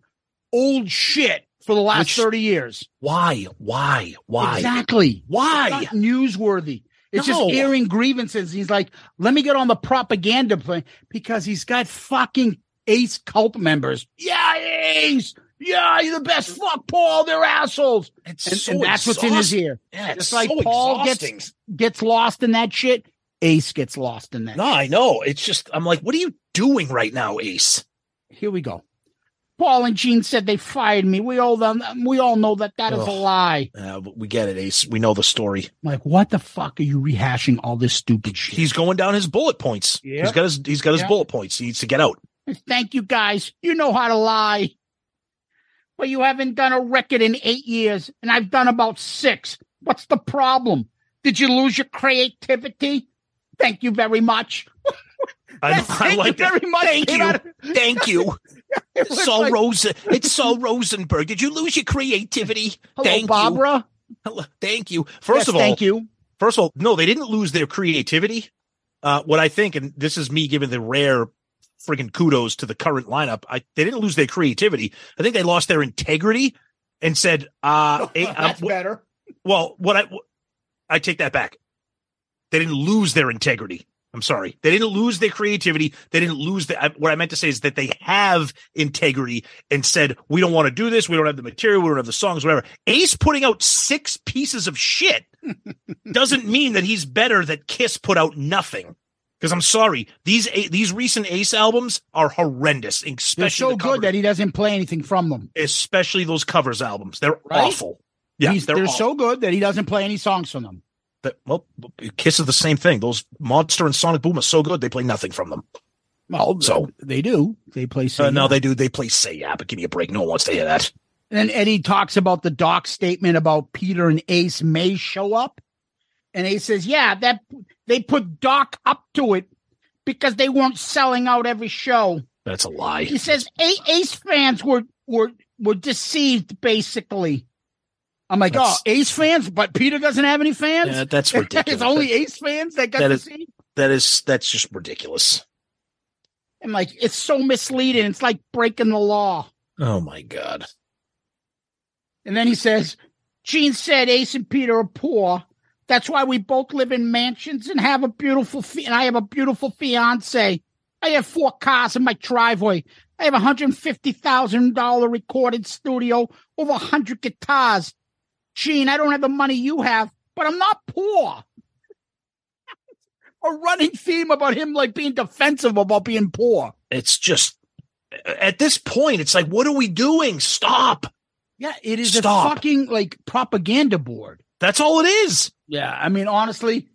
old shit for the last Which- 30 years. Why? Why? Why? Exactly. Why? Newsworthy. It's No. just airing grievances. He's like, let me get on the propaganda plane because he's got fucking Ace cult members. Yeah, Ace. Yeah, you're the best. Fuck Paul. They're assholes. It's And, so and that's what's in his ear. Yeah, it's Just like so Paul exhausting. gets gets lost in that shit, Ace gets lost in that. No, I know. It's just I'm like, what are you doing right now, Ace? Here we go. Paul and Gene said they fired me. We all them. We all know that that is a lie. Uh, we get it, Ace. We know the story. I'm like, what the fuck are you rehashing all this stupid shit? He's going down his bullet points. Yeah. He's got his he's got his bullet points. He needs to get out. Thank you guys. You know how to lie. But you haven't done a record in eight years, and I've done about six. What's the problem? Did you lose your creativity? Thank you very much. I, I thank like you that. very much. Thank you. of- Thank you. It Saul like, Rosen. It's Saul Rosenberg. Did you lose your creativity? Hello, thank Barbara. you. Thank you. First Yes, of all, thank you. First of all, no, they didn't lose their creativity. Uh, what I think, and this is me giving the rare friggin' kudos to the current lineup, I they didn't lose their creativity. I think they lost their integrity and said, uh, eh, uh, That's better. well, what I, I take that back. They didn't lose their integrity. I'm sorry. They didn't lose their creativity. They didn't lose the. What I meant to say is that they have integrity and said we don't want to do this. We don't have the material. We don't have the songs. Whatever. Ace putting out six pieces of shit doesn't mean that he's better. That Kiss put out nothing. Because I'm sorry, these these recent Ace albums are horrendous, especially They're so the good that he doesn't play anything from them. especially those covers albums. They're Right? awful. Yeah, He's- they're, they're so good that he doesn't play any songs from them. That, well, Kiss is the same thing. Those Monster and Sonic Boom are so good they play nothing from them. Well, So- they do. They play. Uh, no, Yeah. they do. They play Say Yeah, but give me a break. No one wants to hear that. And then Eddie talks about the doc statement about Peter and Ace may show up. And Ace says, yeah, that they put Doc up to it because they weren't selling out every show. That's a lie. He says A- Ace fans were were were deceived, basically. I'm like, That's- oh, Ace fans, but Peter doesn't have any fans. Yeah, that's ridiculous. it's only Ace fans that got that to is- see. That is that's just ridiculous. I'm like, it's so misleading. It's like breaking the law. Oh my god. And then he says, Gene said Ace and Peter are poor. That's why we both live in mansions and have a beautiful, fi- and I have a beautiful fiance. I have four cars in my driveway. I have a hundred fifty thousand dollar recorded studio, over a hundred guitars. Gene, I don't have the money you have, but I'm not poor. a running theme about him like being defensive about being poor. It's just at this point, it's like, what are we doing? Stop. Yeah, it is Stop. a fucking like propaganda board. That's all it is. Yeah, I mean, honestly,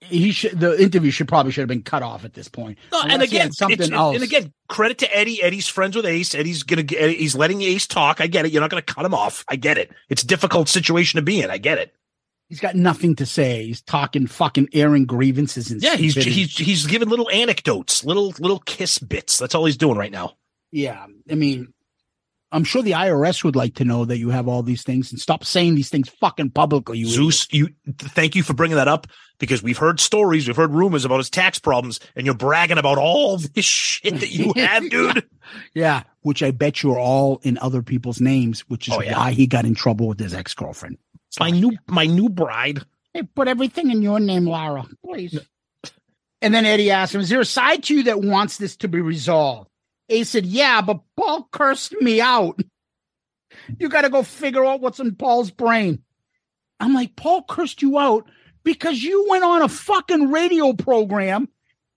he should. The interview should probably should have been cut off at this point. No, and again, something else. and again, credit to Eddie. Eddie's friends with Ace. Eddie's gonna get. He's letting Ace talk. I get it. You're not gonna cut him off. I get it. It's a difficult situation to be in. I get it. he's got nothing to say. He's talking fucking airing grievances and Yeah, he's he's he's giving little anecdotes, little little kiss bits. That's all he's doing right now. yeah. I mean, I'm sure the IRS would like to know that you have all these things and stop saying these things fucking publicly. You Zeus, you thank you for bringing that up because we've heard stories, we've heard rumors about his tax problems, and you're bragging about all this shit that you have, dude. yeah, which I bet you are all in other people's names, which is Oh, yeah. why he got in trouble with his ex girlfriend. My new my new bride. Hey, put everything in your name, Lara, please. And then Eddie asked him, Is there a side to you that wants this to be resolved? Ace said, Yeah, but Paul cursed me out. You got to go figure out what's in Paul's brain. I'm like, Paul cursed you out because you went on a fucking radio program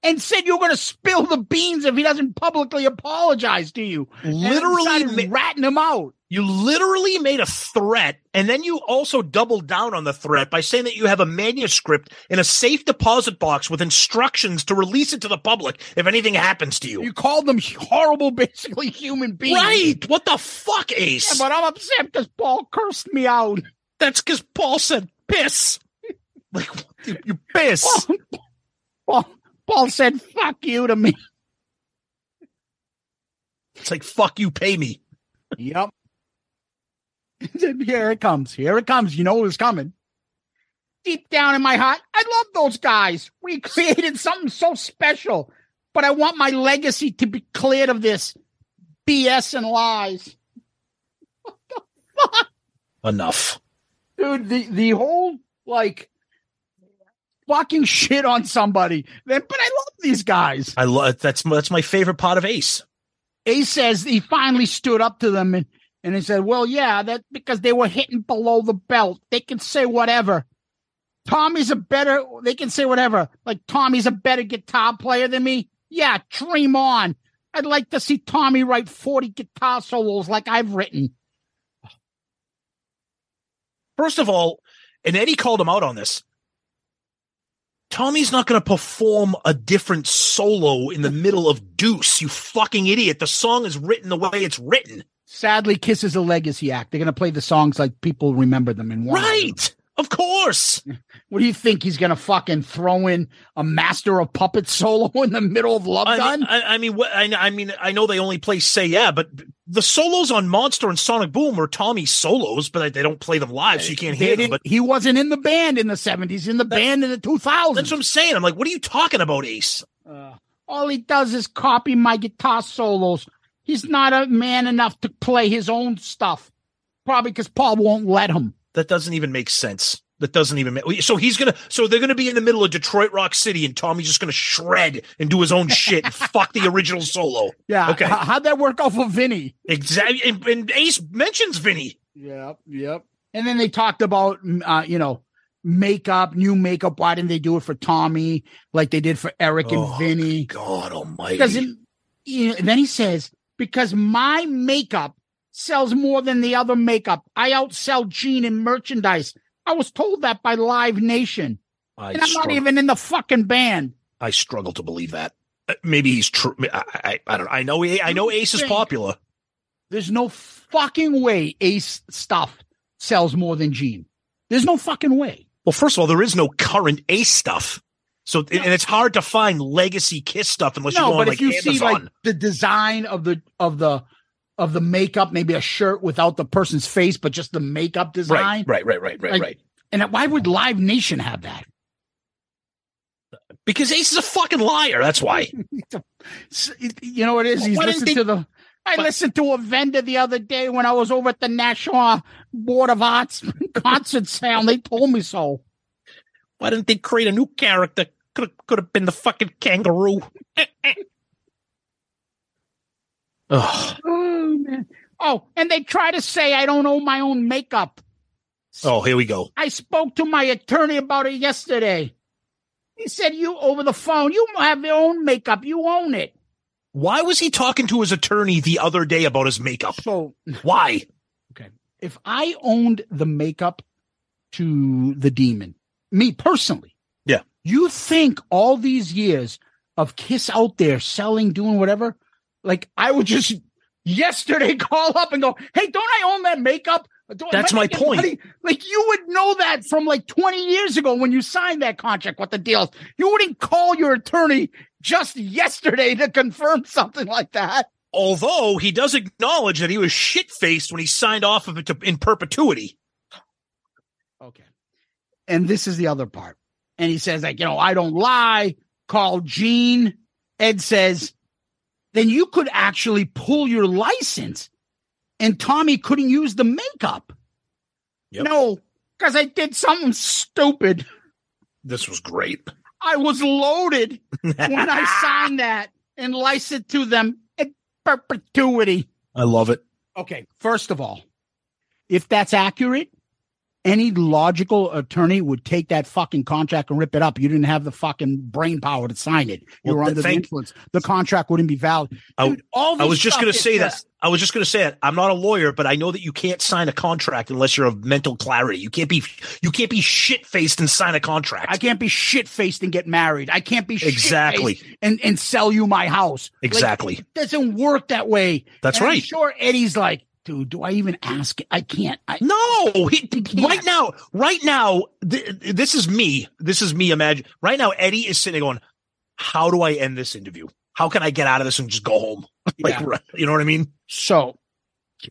and said you're going to spill the beans if he doesn't publicly apologize to you. Literally ratting him out. You literally made a threat, and then you also doubled down on the threat by saying that you have a manuscript in a safe deposit box with instructions to release it to the public if anything happens to you. You called them horrible, basically human beings. right? What the fuck, Ace? Yeah, but I'm upset because Paul cursed me out. That's because Paul said piss. like you, you piss. Paul, Paul, Paul said "fuck you" to me. It's like fuck you, pay me. Yep. Here it comes. Here it comes. You know it was coming. Deep down in my heart, I love those guys. We created something so special, but I want my legacy to be cleared of this BS and lies. Enough. dude the the whole like fucking shit on somebody then but i love these guys I love that's that's my favorite part of Ace. ace says he finally stood up to them and and he said well yeah that because they were hitting below the belt they can say whatever tommy's a better they can say whatever like tommy's a better guitar player than me yeah dream on i'd like to see tommy write 40 guitar solos like i've written First of all, and Eddie called him out on this. Tommy's not going to perform a different solo in the middle of Deuce, you fucking idiot. The song is written the way it's written. Sadly kiss is a legacy act they're going to play the songs like people remember them and want them. Right. Of course. What do you think he's gonna fucking throw in a master of puppets solo in the middle of Love I Gun? mean, I, I mean, what, I, I mean, I know they only play "Say Yeah," but the solos on Monster and Sonic Boom are Tommy's solos, but they don't play them live, so you can't hear them. But he wasn't in the band in the seventies. In the band in the two that's what I'm saying. I'm like, what are you talking about, Ace? Uh, all he does is copy my guitar solos. He's not a man enough to play his own stuff. Probably because Paul won't let him. That doesn't even make sense. That doesn't even make so he's gonna so they're gonna be in the middle of Detroit Rock City and Tommy's just gonna shred and do his own shit and fuck the original solo. Yeah. Okay. h- how'd that work off of Vinnie? Exactly. And, and Ace mentions Vinnie. Yep. Yep. And then they talked about, uh, you know, makeup, new makeup. Why didn't they do it for Tommy like they did for Eric and Oh, Vinnie? God almighty. Because you know, then he says, because my makeup sells more than the other makeup. I outsell Gene in merchandise. I was told that by Live Nation. I, and I'm not even in the fucking band. I struggle to believe that. Uh, Maybe he's true. I, I, I don't. I know. I know Ace is popular. There's no fucking way Ace stuff sells more than Gene. There's no fucking way. Well, first of all, there is no current Ace stuff. So and it's hard to find legacy Kiss stuff unless you no, go but on like you Amazon. see like the design of the of the of the makeup, maybe a shirt without the person's face, but just the makeup design. right, right, right, right, right, Like- right. And why would Live Nation have that? Because Ace is a fucking liar. That's why. You know what it is? He's listened they- to the. I listened to a vendor the other day when I was over at the National Board of Arts concert sale. and They told me so. Why didn't they create a new character? Could have could have been the fucking kangaroo. Ugh. Oh man. Oh, and they try to say I don't own my own makeup. Oh, here we go. I spoke to my attorney about it yesterday. He said you over the phone, you have your own makeup, you own it. Why was he talking to his attorney the other day about his makeup? So Why? Okay. If I owned the makeup to the demon, me personally, Yeah. You think all these years of Kiss out there selling, doing whatever, like I would just yesterday call up and go, Hey, don't I own that makeup? Do- That's my point. money?" Like you would know that from like 20 years ago when you signed that contract, what the deal is. You wouldn't call your attorney just yesterday to confirm something like that. Although he does acknowledge that he was shit faced when he signed off of it to, in perpetuity. Okay. And this is the other part. And he says, like, you know, I don't lie. Call Gene. Ed says, then you could actually pull your license and Tommy couldn't use the makeup. Yep. No, because I did something stupid. This was great. I was loaded when I signed that and licensed to them in perpetuity. I love it. Okay, first of all, if that's accurate, any logical attorney would take that fucking contract and rip it up. You didn't have the fucking brain power to sign it. You were under the influence. The contract wouldn't be valid. I- Dude, all I was just going to say just- that. I was just going to say it. I'm not a lawyer, but I know that you can't sign a contract unless you're of mental clarity. You can't be you can't be shit faced and sign a contract. I can't be shit faced and get married. I can't be Exactly. and and sell you my house. Like, Exactly. it doesn't work that way. That's And I'm right. sure Eddie's like, dude, do I even ask? I can't. I, No, he, can't. right now, right now, th- this is me. This is me. Imagine right now, Eddie is sitting there going, "How do I end this interview? How can I get out of this and just go home?" like, Yeah. you know what I mean? So,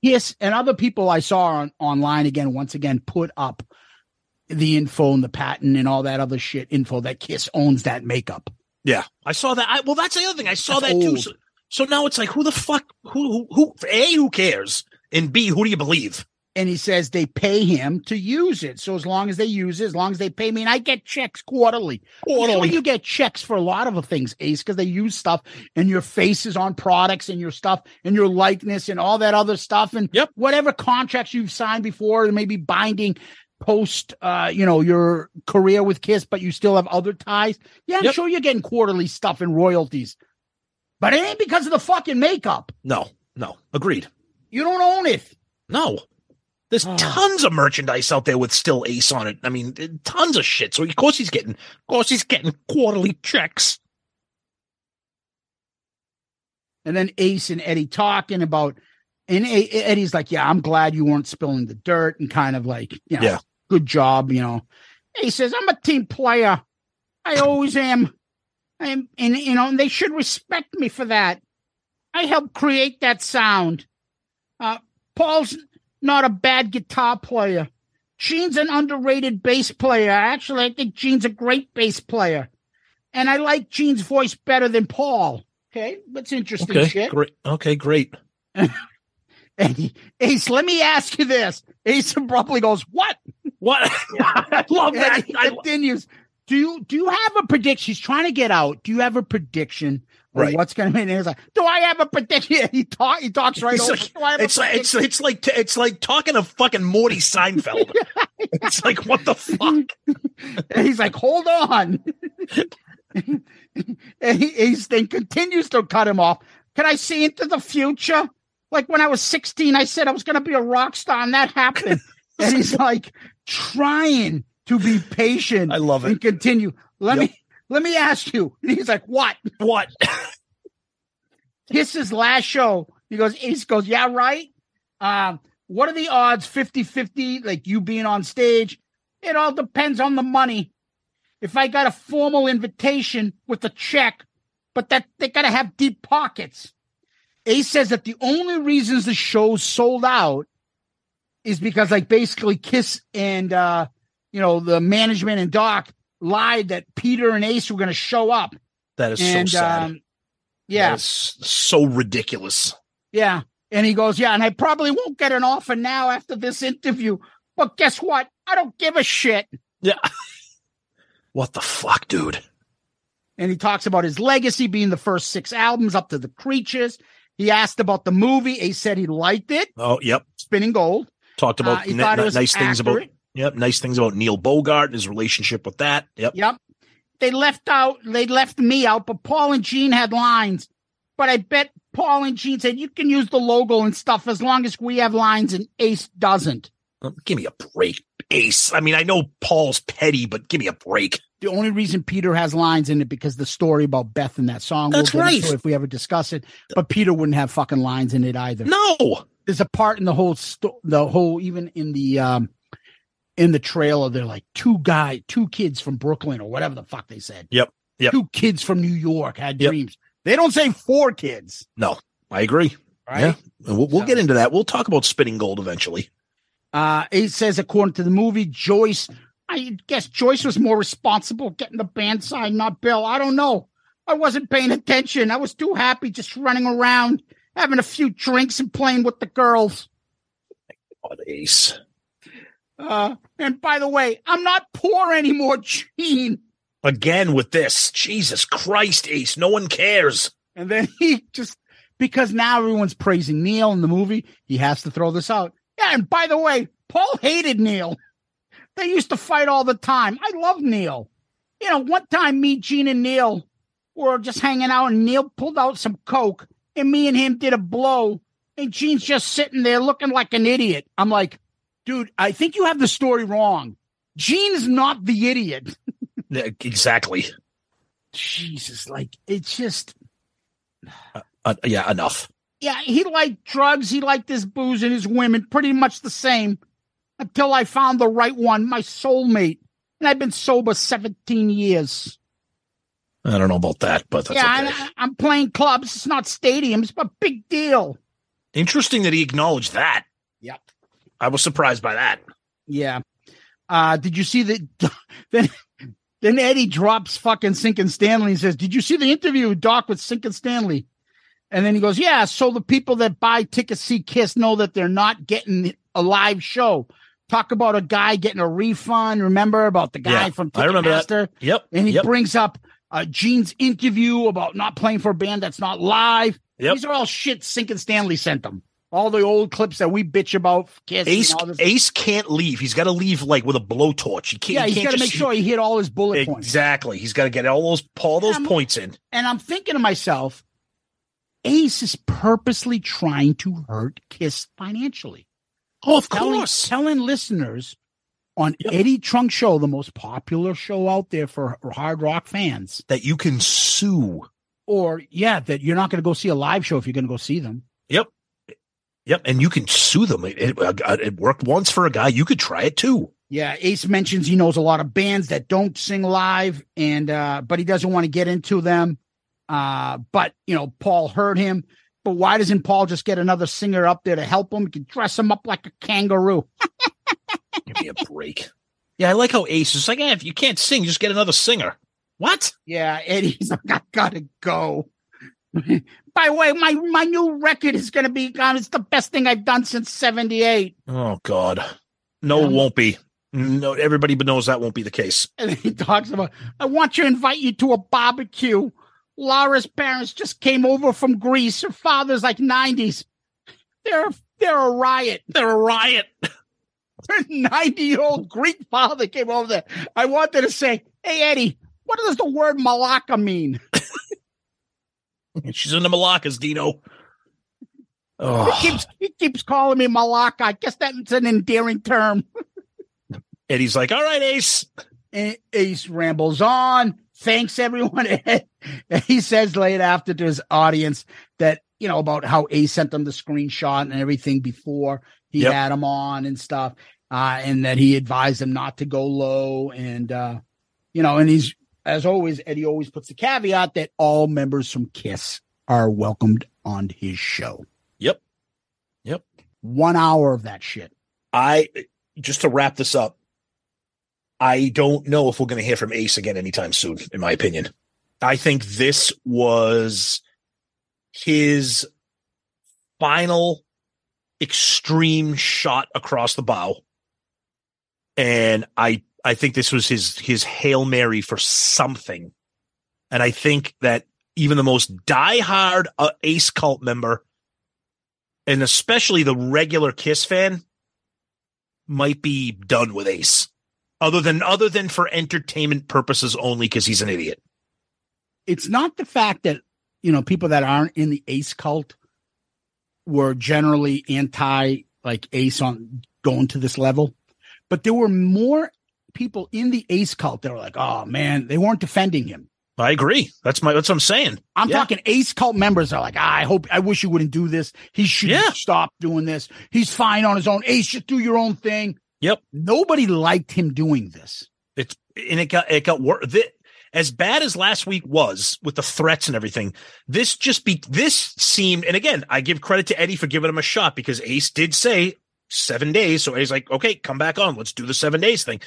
Kiss and other people I saw on online again, once again, put up the info and the patent and all that other shit info that Kiss owns that makeup. Yeah, I saw that. I, well, that's the other thing. I saw That's that too. So, so now it's like, who the fuck? Who? Who? who a? Who cares? And B? Who do you believe? And he says they pay him to use it. So as long as they use it, as long as they pay me, and I get checks quarterly. Sure you get checks for a lot of things, Ace, because they use stuff and your face is on products and your stuff and your likeness and all that other stuff. And Yep. whatever contracts you've signed before, maybe binding post uh, you know, your career with Kiss, but you still have other ties. Yeah, I'm Yep. sure you're getting quarterly stuff and royalties. But it ain't because of the fucking makeup. No, no, agreed. You don't own it. No. There's Oh. tons of merchandise out there with still Ace on it. I mean, tons of shit. So of course he's getting, of course he's getting quarterly checks. And then Ace and Eddie talking about, and E- Eddie's like, "Yeah, I'm glad you weren't spilling the dirt," and kind of like, you know, Yeah. good job, you know. He says, "I'm a team player. I always am. I'm, and you know, and they should respect me for that. I helped create that sound. Uh, Paul's not a bad guitar player. Gene's an underrated bass player. Actually, I think Gene's a great bass player, and I like Gene's voice better than Paul." Okay, that's interesting Okay, shit. great. Okay, great. Ace, let me ask you this. Ace abruptly goes, What? What? I love that. And he continues. Do you do you have a prediction? She's trying to get out. Do you have a prediction Right. what's going to be? And he's like, "Do I have a prediction?" He talk. He talks right It's over. like, "Do I have it's like it's it's like it's like talking to fucking Morty Seinfeld. it's like what the fuck? And he's like, "Hold on." and he he's, then continues to cut him off. Can I see into the future? Like when I was 16, I said I was going to be a rock star, and that happened. and he's like trying to be patient. I love it. and continue. Let Yep. me let me ask you. And he's like, "What?" What? this is last show. He goes, Ace goes, yeah, right. Um, what are the odds 50 50, like you being on stage? It all depends on the money. If I got a formal invitation with a check, but that they got to have deep pockets. Ace says that the only reasons the show sold out is because, like, basically Kiss and, uh, you know, the management and Doc lied that Peter and Ace were going to show up. That is and, so sad. um, yeah. So ridiculous. Yeah. And he goes, Yeah, and I probably won't get an offer now after this interview. But guess what? I don't give a shit. Yeah. What the fuck, dude? And he talks about his legacy being the first six albums up to the creatures. He asked about the movie. He said he liked it, Oh, yep. Spinning Gold. Talked Uh, about he ni- thought it ni- nice things about accurate. Yep, nice things about Neil Bogart and his relationship with that. Yep. Yep. They left out, they left me out, but Paul and Gene had lines. But I bet Paul and Gene said, You can use the logo and stuff as long as we have lines and Ace doesn't. Give me a break, Ace. I mean, I know Paul's petty, but give me a break. The only reason Peter has lines in it because the story about Beth in that song. That's we'll right. if we ever discuss it, but Peter wouldn't have fucking lines in it either. No. There's a part in the whole sto- the whole even in the um in the trailer they're like two guy two kids from Brooklyn or whatever the fuck they said. Yep. Yep. Two kids from New York had Yep. dreams. They don't say four kids, No. I agree. right? Yeah. We'll, we'll So- get into that. We'll talk about spinning gold eventually. Uh, it says, according to the movie, Joyce, I guess Joyce was more responsible getting the band signed, not Bill. I don't know. I wasn't paying attention. I was too happy just running around, having a few drinks and playing with the girls. God, Ace. Uh, and by the way, I'm not poor anymore, Gene. Again with this. Jesus Christ, Ace. No one cares. And then he just, because now everyone's praising Neil in the movie, he has to throw this out. Yeah, and by the way, Paul hated Neil. They used to fight all the time. I love Neil. You know, one time me, Gene, and Neil were just hanging out, and Neil pulled out some Coke, and me and him did a blow, and Gene's just sitting there looking like an idiot. I'm like, dude, I think you have the story wrong. Gene's not the idiot. Exactly. Jesus, like, it's just. Uh, yeah, enough. yeah, he liked drugs. He liked his booze and his women, pretty much the same until I found the right one, my soulmate. And I've been sober 17 years. I don't know about that, but that's yeah, okay. I, I'm playing clubs. It's not stadiums, but big deal. Interesting that he acknowledged that. I was surprised by that. Yeah. Uh, did you see that? then then Eddie drops fucking Sink and Stanley and says, Did you see the interview with Doc with Sink and Stanley? And then he goes, Yeah, so the people that buy tickets see Kiss know that they're not getting a live show. Talk about a guy getting a refund. Remember about the guy Yeah, from I remember that. Ticketmaster? Yep. And he yep. brings up uh, Gene's interview about not playing for a band that's not live. Yep. These are all shit Sink and Stanley sent them. All the old clips that we bitch about. Ace Ace can't leave. He's got to leave like with a blowtorch. He can't. yeah, he he's can't got to make sure he hit all his bullet points. Exactly. He's got to get all those all those I'm- points in. And I'm thinking to myself, Ace is purposely trying to hurt Kiss financially. Oh, of Telling, course. telling listeners on Yep. Eddie Trunk Show, the most popular show out there for hard rock fans, That you can sue. or yeah, that you're not going to go see a live show if you're going to go see them. Yep. Yep. And you can sue them. It, it, uh, it worked once for a guy. You could try it too. Yeah, Ace mentions he knows a lot of bands that don't sing live, and uh, but he doesn't want to get into them. Uh, but you know, Paul heard him. But why doesn't Paul just get another singer up there to help him? He can dress him up like a kangaroo. Give me a break. Yeah, I like how Ace is like, eh, if you can't sing, just get another singer. What? Yeah, Eddie's like, I gotta go. By the way, my my new record is gonna be gone. It's the best thing I've done since '78. Oh God. No, it Um, won't be. No, everybody knows that won't be the case. And he talks about, I want to invite you to a barbecue. Laura's parents just came over from Greece. Her father's like 90s. They're they're a riot. They're a riot. Her 90 year old Greek father came over there. I wanted to say, Hey Eddie, what does the word malaka mean? She's in the Malakas, Dino. Oh. He keeps he keeps calling me malaka. I guess that's an endearing term. and he's like, all right, Ace. And Ace rambles on, thanks everyone. He says late after to his audience that, you know, about how Ace sent them the screenshot and everything before he Yep. had him on and stuff. Uh, and that he advised him not to go low. And, uh, you know, and he's, as always, Eddie always puts the caveat that all members from KISS are welcomed on his show. Yep. Yep. One hour of that shit. I just to wrap this up, I don't know if we're going to hear from Ace again anytime soon, in my opinion. I think this was his final extreme shot across the bow. And I I think this was his his Hail Mary for something. And I think that even the most diehard uh, Ace cult member and especially the regular Kiss fan might be done with Ace. Other than other than for entertainment purposes only because he's an idiot. it's not the fact that you know people that aren't in the ace cult were generally anti like ace on going to this level but there were more people in the ace cult that were like oh man they weren't defending him I agree. That's my that's what I'm saying. i'm Yeah. talking ace cult members are like ah, i hope i wish you wouldn't do this he should Yeah. stop doing this he's fine on his own ace just do your own thing Yep. nobody liked him doing this It's and it got it got worse. As bad as last week was with the threats and everything, this just be this seemed. And again, I give credit to Eddie for giving him a shot because Ace did say seven days. So Eddie's like, okay, come back on. Let's do the seven days thing.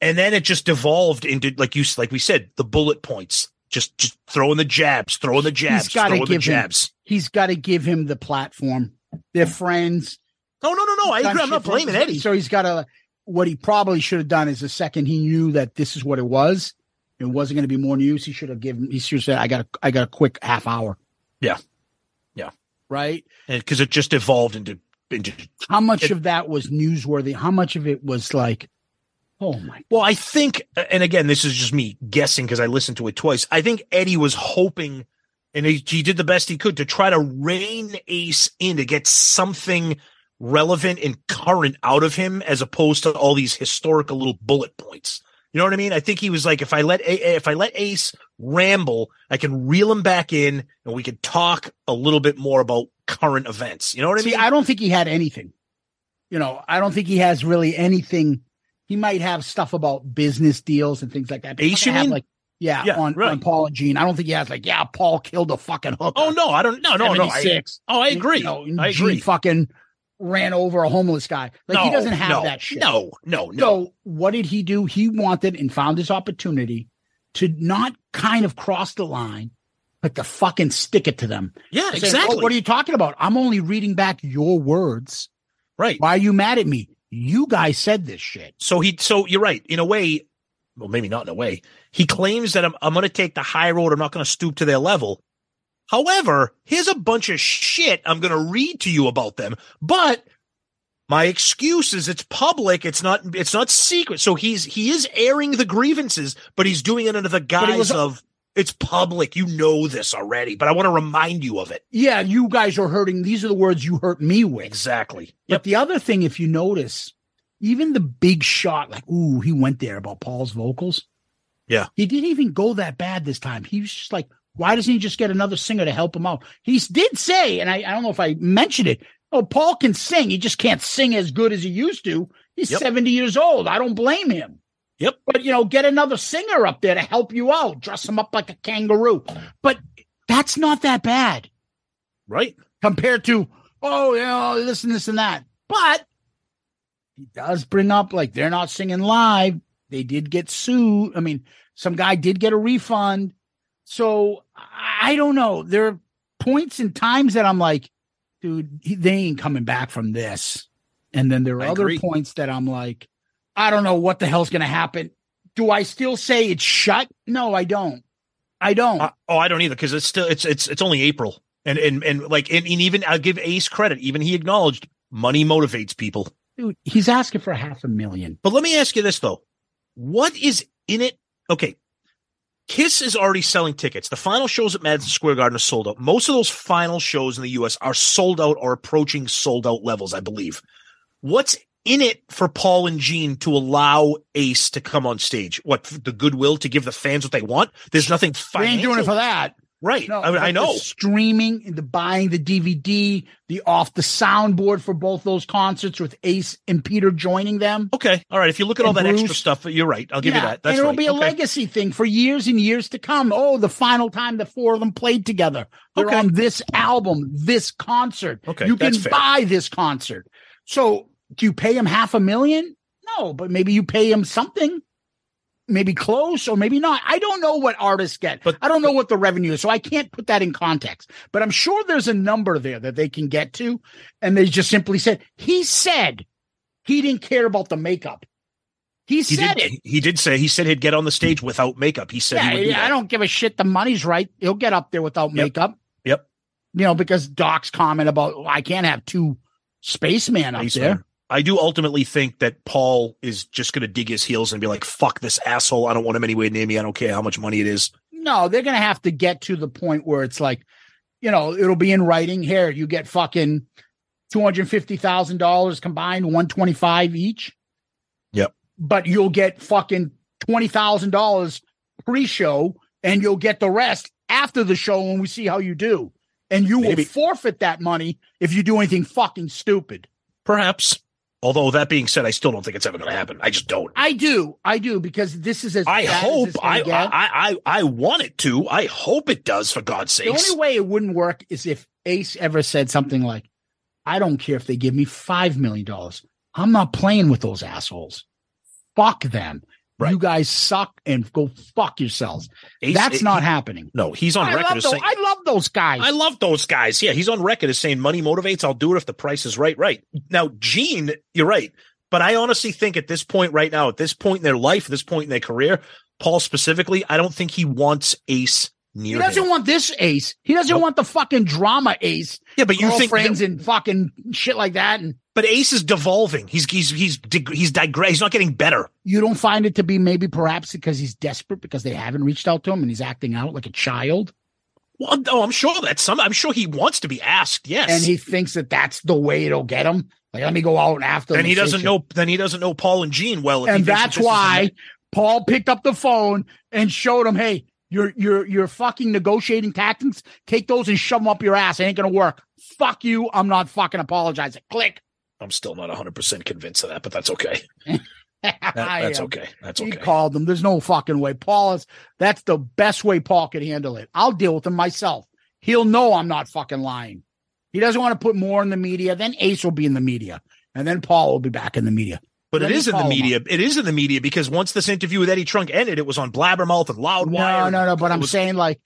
And then it just devolved into like you like we said, the bullet points. Just just throwing the jabs, throwing the jabs, he's got to throwing the give him jabs. he's got to give him the platform they're oh. friends No, no, no, no. i agree i'm not blaming him. Eddie. So he's got to. What he probably should have done is the second he knew that this is what it was, it wasn't going to be more news. He should have given. He should have said, "I got a, I got a quick half hour." Yeah. Yeah. Right. Because it just evolved into into How much It- of that was newsworthy? How much of it was like, oh my? Well, I think, and again, this is just me guessing because I listened to it twice. I think Eddie was hoping, and he, he did the best he could to try to rein Ace in to get something relevant and current out of him, as opposed to all these historical little bullet points. You know what I mean? I think he was like, if I let A- if I let Ace ramble, I can reel him back in, and we could talk a little bit more about current events. You know what I mean? I don't think he had anything. You know, I don't think he has really anything. He might have stuff about business deals and things like that. Ace, you mean? Like, yeah, Yeah, on, right. on Paul and Gene. I don't think he has like, yeah, Paul killed a fucking hooker. oh no, I don't. No, no, no. I, oh, I agree. You know, I Gene agree. fucking ran over a homeless guy. Like he doesn't have no, that shit. No, no, no. So what did he do? He wanted and found his opportunity to not kind of cross the line, but to fucking stick it to them. yeah, Saying, oh, exactly. "Oh, what are you talking about? I'm only reading back your words. right. Why are you mad at me? You guys said this shit. So he, so you're right. In a way, well, maybe not in a way. He claims that I'm, I'm going to take the high road. I'm not going to stoop to their level. However, here's a bunch of shit I'm going to read to you about them. But my excuse is it's public. It's not, it's not secret. So he's, he is airing the grievances, but he's doing it under the guise was- of it's public. You know this already, but I want to remind you of it. Yeah, you guys are hurting. These are the words you hurt me with. Exactly. But the other thing, if you notice, even the big shot, like, ooh, he went there about Paul's vocals. Yeah. He didn't even go that bad this time. He was just like, why doesn't he just get another singer to help him out? He did say, and I, I don't know if I mentioned it. Oh, Paul can sing. He just can't sing as good as he used to. He's Yep. 70 years old. I don't blame him. Yep. But, you know, get another singer up there to help you out. Dress him up like a kangaroo. But that's not that bad Right. compared to oh you know this and this and that but he does bring up like they're not singing live they did get sued i mean some guy did get a refund so i don't know there are points and times that i'm like dude they ain't coming back from this and then there are I other agree. points that i'm like I don't know what the hell's going to happen. Do I still say it's shut? No, I don't. I don't. Uh, oh, I don't either because it's still it's it's it's only April, and and and like and, and even I'll give Ace credit. Even he acknowledged money motivates people. Dude, he's asking for half a million. But let me ask you this though: what is in it? Okay, Kiss is already selling tickets. The final shows at Madison Square Garden are sold out. Most of those final shows in the U.S. are sold out or approaching sold out levels, I believe. What's in it for Paul and Gene to allow Ace to come on stage? What the goodwill to give the fans what they want? There's nothing. They ain't doing it for that. Right. No, I, mean, I know. streaming, the buying the DVD, the off the soundboard for both those concerts with Ace and Peter joining them. Okay. All right. If you look at all that extra stuff, you're right. I'll give you that. That's and it'll right. be a Okay. legacy thing for years and years to come. Oh, the final time the four of them played together. They're Okay. on this album, this concert. Okay, You can fair. buy this concert. So do you pay him half a million? No, but maybe you pay him something. Maybe close or maybe not. I don't know what artists get. But- I don't know what the revenue is. So I can't put that in context. But I'm sure there's a number there that they can get to. And they just simply said, he said he didn't care about the makeup. He He said did, it. he did say he said he'd get on the stage without makeup. He said Yeah, he would do I don't give a shit. The money's right. He'll get up there without Yep. makeup. Yep. You know, because Doc's comment about "Well, I can't have two spaceman up Spaceman. there. I do ultimately think that Paul is just going to dig his heels and be like, "Fuck this asshole! I don't want him anywhere near me. I don't care how much money it is." No, they're gonna have to get to the point where it's like, you know, it'll be in writing. Here, you get fucking two hundred fifty thousand dollars combined, one twenty five each. Yep. But you'll get fucking twenty thousand dollars pre-show, and you'll get the rest after the show when we see how you do. And you Maybe. will forfeit that money if you do anything fucking stupid. Perhaps. Although that being said, I still don't think it's ever going to happen. I just don't. I do, I do, because this is as I bad as hope gonna I. I I I want it to. I hope it does. For God's sake. The sakes. only way it wouldn't work is if Ace ever said something like, I don't care if they give me $5 million. I'm not playing with those assholes. Fuck them. Right. You guys suck and go fuck yourselves. That's he- not happening. No, he's on I record as those, saying. I love those guys. I love those guys. Yeah, he's on record as saying money motivates. I'll do it if the price is right. Right now, Gene, you're right. But I honestly think at this point right now, at this point in their life, at this point in their career, Paul specifically, I don't think he wants Ace near. he doesn't him. want this Ace. He doesn't Nope. want the fucking drama Ace. yeah, but you think Girlfriends and fucking shit like that. And But Ace is devolving. He's he's he's he's digress. He's not getting better. you don't find it to be maybe perhaps because he's desperate because they haven't reached out to him and he's acting out like a child. Well, I'm- oh, I'm sure that's some. I'm sure he wants to be asked. Yes, and he thinks that that's the way it'll get him. Like, let me go out and after. then he doesn't know. Then he doesn't know Paul and Gene well. If and that's why Paul picked up the phone and showed him, "Hey, your your your fucking negotiating tactics, take those and shove them up your ass. It ain't gonna work. Fuck you. I'm not fucking apologizing. Click. I'm still not 100 percent convinced of that, but that's okay. That- I that's okay. That's He okay. called them. There's no fucking way. Paul is. That's the best way Paul could handle it. I'll deal with him myself. He'll know I'm not fucking lying. He doesn't want to put more in the media. Then Ace will be in the media, and then Paul will be back in the media. But Let it in the call him media. It is in the media because once this interview with Eddie Trunk ended, it was on Blabbermouth and Loudwire. No, no, no. But I'm was- saying like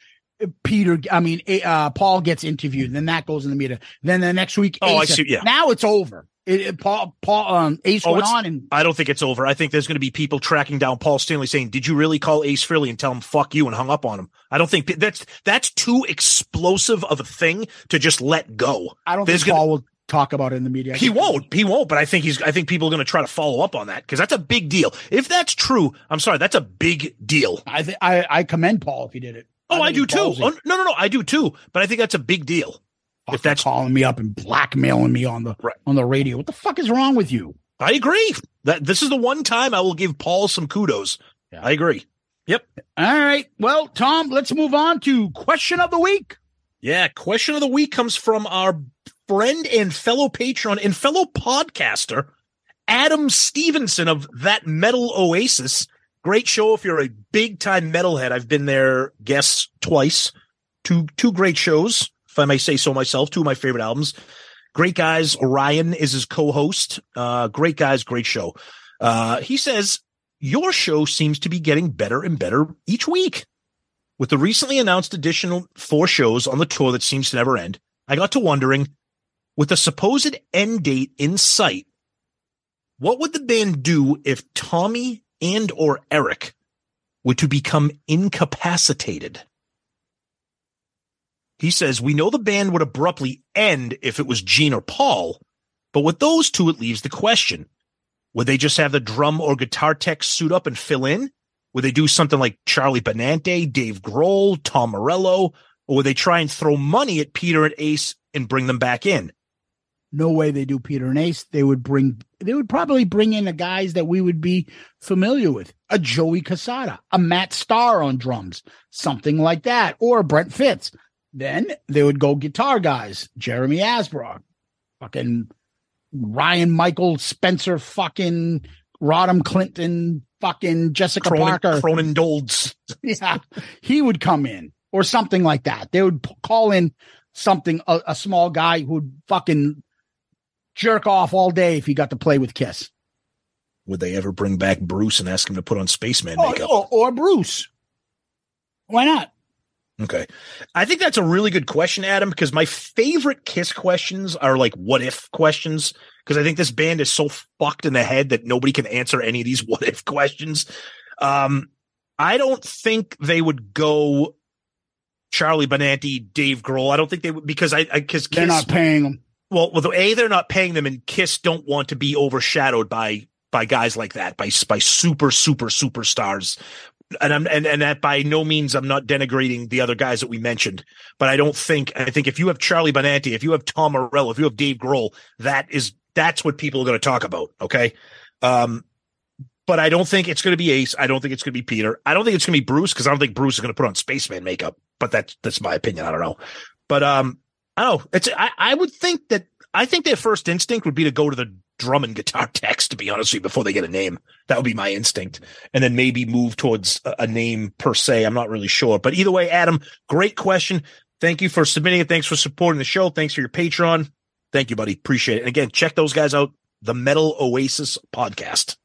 Peter. I mean, uh, Paul gets interviewed, and then that goes in the media. Then the next week, Oh, I see, yeah. Now it's over. It, it- Paul, Paul, um, Ace Oh, went on, and I don't think it's over. I think there's going to be people tracking down Paul Stanley saying, "Did you really call Ace Frehley and tell him fuck you and hung up on him?" I don't think that's that's too explosive of a thing to just let go. I don't There's think gonna- Paul will talk about it in the media. He won't. He won't. But I think he's. I think people are going to try to follow up on that because that's a big deal. If that's true, I'm sorry, that's a big deal. I think I, I commend Paul if he did it. Oh, I, think do too. Oh, no, no, no, I do too. But I think that's a big deal. If that's, calling me up and blackmailing me on the Right. on the radio, what the fuck is wrong with you? I agree. That this is the one time I will give Paul some kudos. Yeah. I agree. Yep. All right, well, Tom, let's move on to question of the week. Yeah. Question of the week comes from our friend and fellow patron and fellow podcaster, Adam Stevenson of That Metal Oasis. Great show if you're a big time metalhead. I've been there guests twice. Two two great shows, if I may say so myself. Two of my favorite albums. Great guys. Orion is his co-host. Uh, great guys, great show. Uh, he says your show seems to be getting better and better each week. With the recently announced additional four shows on the tour that seems to never end, I got to wondering, with a supposed end date in sight, What would the band do if Tommy and or Eric were to become incapacitated? He says, we know the band would abruptly end if it was Gene or Paul, but with those two, it leaves the question. Would they just have the drum or guitar tech suit up and fill in? Would they do something like Charlie Benante, Dave Grohl, Tom Morello, or would they try and throw money at Peter and Ace and bring them back in? No way they do Peter and Ace. They would bring they would probably bring in the guys that we would be familiar with. A Joey Cassata, a Matt Starr on drums, something like that, or Brent Fitz. Then they would go guitar guys, Jeremy Asbrock, fucking Ryan Michael Spencer, fucking Rodham Clinton, fucking Jessica Cronin, Parker. Cronin Dolds. yeah, he would come in or something like that. They would p- call in something a, a small guy who would fucking jerk off all day if he got to play with Kiss. Would they ever bring back Bruce and ask him to put on spaceman Or, makeup? or, or Bruce. Why not? Okay. I think that's a really good question, Adam, because my favorite Kiss questions are like what if questions. Because I think this band is so fucked in the head that nobody can answer any of these what if questions. Um, I don't think they would go Charlie Benante, Dave Grohl. I don't think they would because I because They're not paying them. well, well, a they're not paying them, and Kiss don't want to be overshadowed by by guys like that, by by super super superstars. And I'm and and that by no means I'm not denigrating the other guys that we mentioned, but I don't think I think if you have Charlie Benante, if you have Tom Morello, if you have Dave Grohl, that is that's what people are going to talk about. Okay, um, but I don't think it's going to be Ace. I don't think it's going to be Peter. I don't think it's going to be Bruce because I don't think Bruce is going to put on spaceman makeup. But that's that's my opinion. I don't know. But um, I don't know. It's I, I would think that I think their first instinct would be to go to the drum and guitar techs, to be honest with you, before they get a name. That would be my instinct. And then maybe move towards a, a name per se. I'm not really sure. But either way, Adam, great question. Thank you for submitting it. Thanks for supporting the show. Thanks for your Patreon. Thank you, buddy. Appreciate it. And again, check those guys out. The Metal Oasis podcast.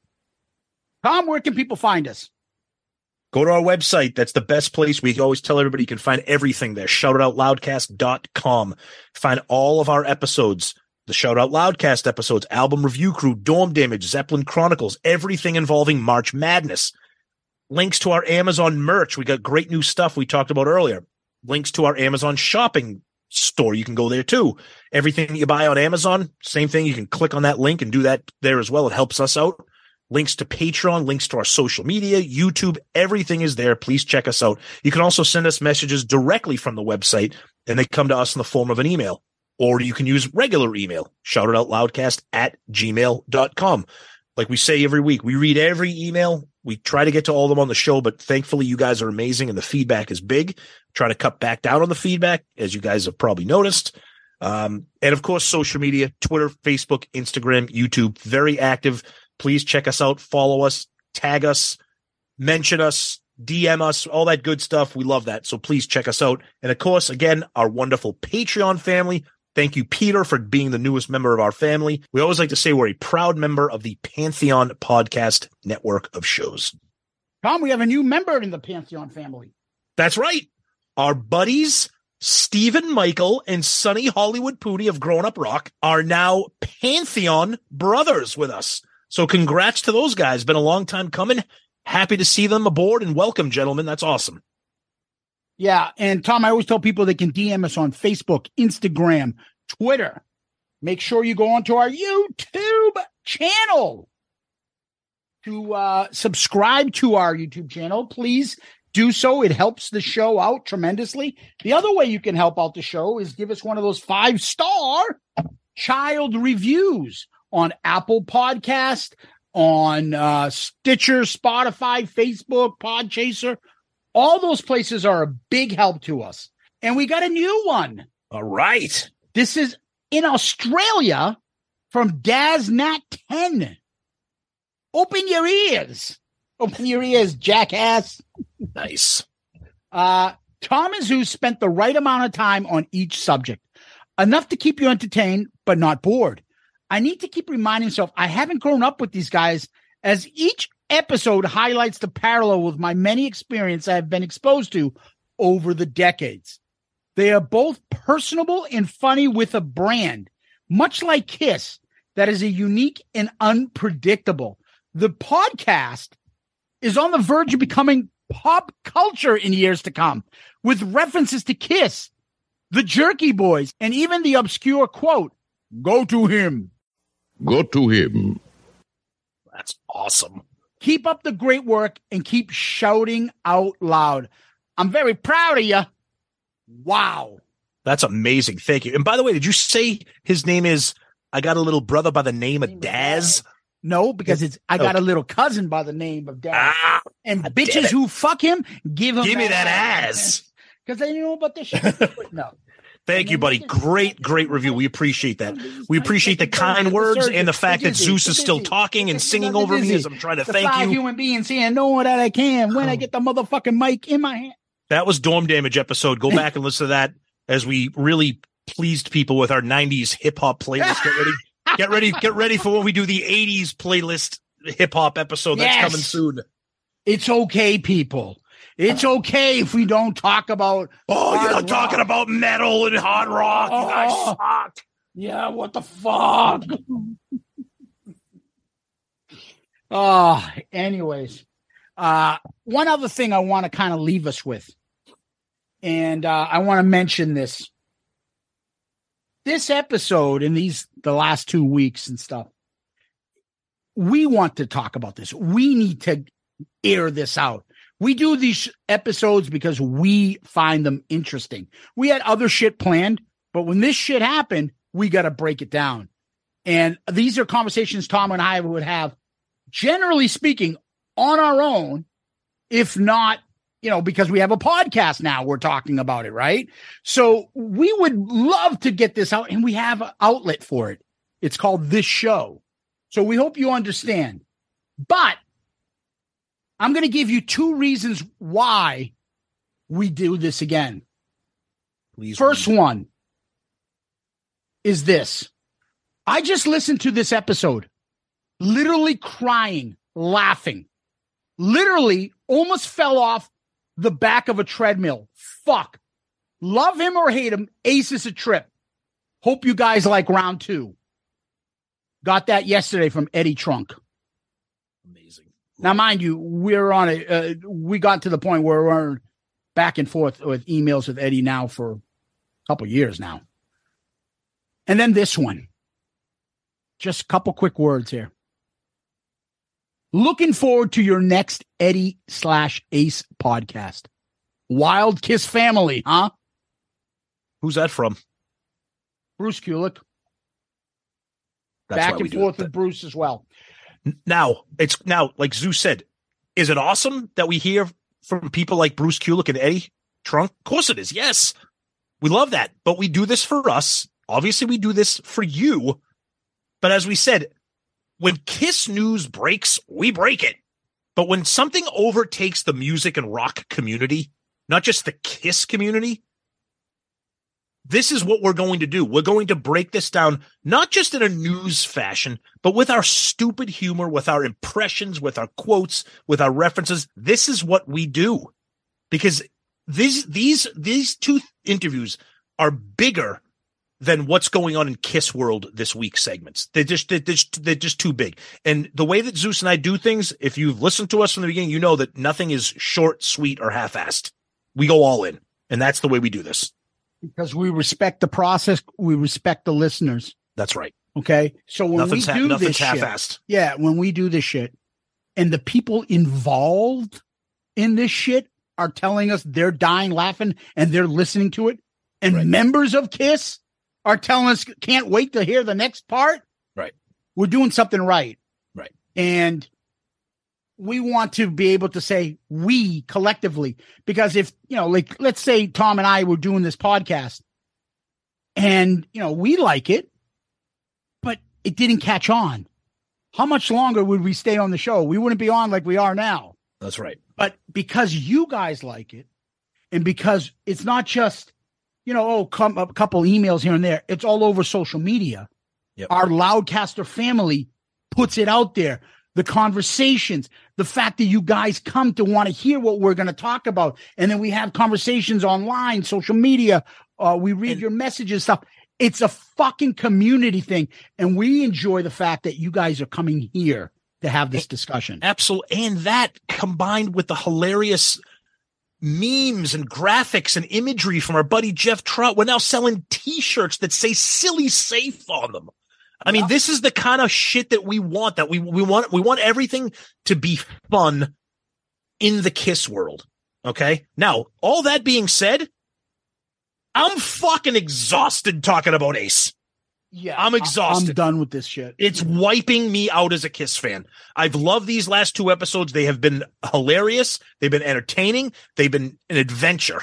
Tom, where can people find us? Go to our website. That's the best place. We always tell everybody you can find everything there. Shoutitoutloudcast.com. Find all of our episodes, the Shout Out Loudcast episodes, Album Review Crew, Dorm Damage, Zeppelin Chronicles, everything involving March Madness. Links to our Amazon merch. We got great new stuff we talked about earlier. Links to our Amazon shopping store. You can go there too. Everything you buy on Amazon, same thing. You can click on that link and do that there as well. It helps us out links to Patreon, links to our social media, YouTube, everything is there. Please check us out. You can also send us messages directly from the website and they come to us in the form of an email. Or you can use regular email, shout it out loudcast at gmail.com. Like we say every week, we read every email. We try to get to all of them on the show, but thankfully you guys are amazing and the feedback is big. Try to cut back down on the feedback, as you guys have probably noticed. Um, and of course, social media, Twitter, Facebook, Instagram, YouTube, very active please check us out, follow us, tag us, mention us, DM us, all that good stuff. We love that. So please check us out. And of course, again, our wonderful Patreon family. Thank you, Peter, for being the newest member of our family. We always like to say we're a proud member of the Pantheon Podcast Network of shows. Tom, we have a new member in the Pantheon family. That's right. Our buddies, Stephen Michael and Sonny Hollywood Pooty of Grown Up Rock, are now Pantheon brothers with us. So congrats to those guys. Been a long time coming. Happy to see them aboard and welcome, gentlemen. That's awesome. Yeah. And Tom, I always tell people they can DM us on Facebook, Instagram, Twitter. Make sure you go onto our YouTube channel to uh, subscribe to our YouTube channel. Please do so. It helps the show out tremendously. The other way you can help out the show is give us one of those five star child reviews on Apple Podcast, on uh, Stitcher, Spotify, Facebook, Podchaser. All those places are a big help to us. And we got a new one. All right. This is in Australia from DazNat 10. Open your ears. Open your ears, jackass. Nice. Uh, Tom and Zeus spent the right amount of time on each subject, enough to keep you entertained, but not bored. I need to keep reminding myself I haven't grown up with these guys as each episode highlights the parallel with my many experience I have been exposed to over the decades. They are both personable and funny with a brand, much like Kiss. that is a unique and unpredictable. The podcast is on the verge of becoming pop culture in years to come with references to Kiss, the Jerky Boys, and even the obscure quote, go to him. Go to him. That's awesome. Keep up the great work and keep shouting out loud. I'm very proud of you. Wow. That's amazing. Thank you. And by the way, did you say his name is? I got a little brother by the name of Daz. No, because it's I got Okay. a little cousin by the name of Dad. Ah, and bitches who fuck him, give him give me that ass. Because they know about this shit. no. Thank you, buddy. Great, great review. We appreciate that. We appreciate the kind words and the fact that Zeus is still talking and singing over me as I'm trying to thank you. human being saying no that I can when I get the motherfucking mic in my hand. That was Dorm Damage episode. Go back and listen to that as we really pleased people with our 90s hip hop playlist. Get ready. Get ready. Get ready for when we do the 80s playlist hip hop episode. That's Yes. coming soon. It's okay, people. It's okay if we don't talk about. Oh, you're not talking about metal and hard rock. You guys Oh. suck. Yeah, what the fuck? oh, anyways. Uh one other thing I want to kind of leave us with. And uh I want to mention this. This episode in these the last 2 weeks and stuff. We want to talk about this. We need to air this out. We do these episodes because we find them interesting. We had other shit planned, but when this shit happened, we got to break it down. And these are conversations Tom and I would have, generally speaking, on our own, if not, you know, because we have a podcast now, we're talking about it, right? So we would love to get this out, and we have an outlet for it. It's called This Show. So we hope you understand. But I'm going to give you two reasons why we do this again. Please. First one is this. I just listened to this episode, literally crying, laughing, literally almost fell off the back of a treadmill. Fuck. Love him or hate him, Ace is a trip. Hope you guys like round two. Got that yesterday from Eddie Trunk. Amazing. Now, mind you, we're on a. Uh, we got to the point where we're back and forth with emails with Eddie now for a couple years now. And then this one, just a couple quick words here. Looking forward to your next Eddie slash Ace podcast. Wild Kiss Family, huh? Who's that from? Bruce Kulick. That's back and forth with Bruce as well. Now it's now like Zeus said. Is it awesome that we hear from people like Bruce Kulick and Eddie Trunk? Of course it is. Yes, we love that. But we do this for us. Obviously, we do this for you. But as we said, when Kiss news breaks, we break it. But when something overtakes the music and rock community, not just the Kiss community, this is what we're going to do. We're going to break this down, not just in a news fashion, but with our stupid humor, with our impressions, with our quotes, with our references. This is what we do because these, these, these two interviews are bigger than what's going on in Kiss World this week segments. They're just, they're just, they're just too big. And the way that Zeus and I do things, if you've listened to us from the beginning, you know that nothing is short, sweet, or half-assed. We go all in. And that's the way we do this. Because we respect the process, we respect the listeners. That's right. Okay. So when Nothing's we ha- do nothing's this shit, yeah, when we do this shit, and the people involved in this shit are telling us they're dying laughing and they're listening to it, and members of Kiss are telling us can't wait to hear the next part. Right. We're doing something right. Right. And we want to be able to say we collectively because if you know like let's say tom and i were doing this podcast and you know we like it but it didn't catch on. How much longer would we stay on the show? We wouldn't be on like we are now. That's right. but because you guys like it and because it's not just you know oh come a couple emails here and there. It's all over social media. Yep. our loudcaster family puts it out there the conversations the fact that you guys come to want to hear what we're going to talk about and then we have conversations online social media uh, we read your messages stuff It's a fucking community thing. And we enjoy the fact that you guys are coming here to have this discussion. Absolutely. And that combined with the hilarious memes and graphics and imagery from our buddy Jeff Trout. We're now selling t-shirts that say silly safe on them. I mean, this is the kind of shit that we want that we, we want, we want everything to be fun in the kiss world. Okay. Now, all that being said, I'm fucking exhausted talking about Ace. Yeah. I'm exhausted. I'm done with this shit. It's wiping me out as a Kiss fan. I've loved these last two episodes. They have been hilarious. They've been entertaining. They've been an adventure.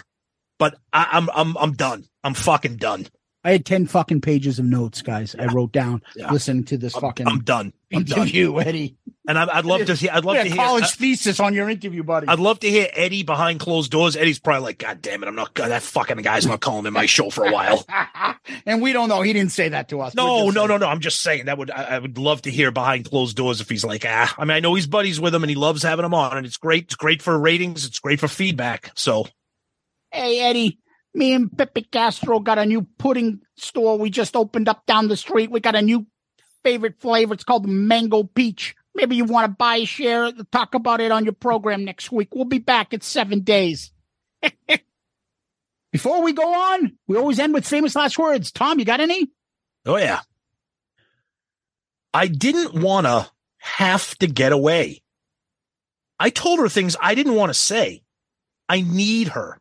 But I, I'm I'm I'm done. I'm fucking done. I had 10 fucking pages of notes, guys. I wrote down Yeah. listening to this fucking I'm done. I'm done. interview, Eddie. And I, I'd love to see. I'd love Yeah, to hear. college I- thesis on your interview, buddy. I'd love to hear Eddie behind closed doors. Eddie's probably like, God damn it, I'm not. That fucking guy's not calling in my show for a while. and we don't know. He didn't say that to us. No, no, no, no. I'm just saying that would I, I would love to hear behind closed doors if he's like, ah. I mean, I know he's buddies with him and he loves having him on, and it's great. It's great for ratings. It's great for feedback. So Hey, Eddie, me and Pepe Castro got a new pudding store we just opened up down the street. We got a new favorite flavor. It's called Mango Peach. Maybe you want to buy a share, talk about it on your program next week. We'll be back in seven days. Before we go on, we always end with famous last words. Tom, you got any? Oh yeah. I didn't want to have to get away. I told her things I didn't want to say. I need her.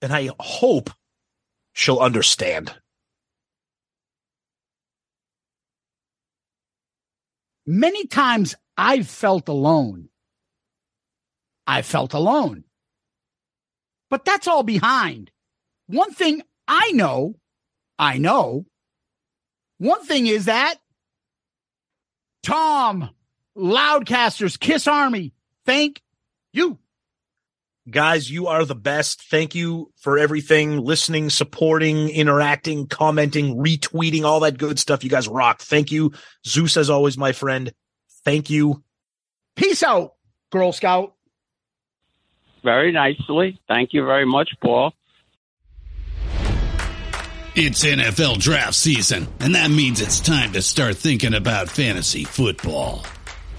And I hope she'll understand. Many times I've felt alone. I felt alone. But that's all behind. One thing I know, I know, one thing is that Tom, Loudcasters, Kiss Army, thank you. Guys, you are the best. Thank you for everything listening, supporting, interacting, commenting, retweeting, all that good stuff. You guys rock. Thank you. Zeus, as always, my friend. Thank you. Peace out, Girl Scout. Very nicely. Thank you very much, Paul. It's NFL draft season, and that means it's time to start thinking about fantasy football.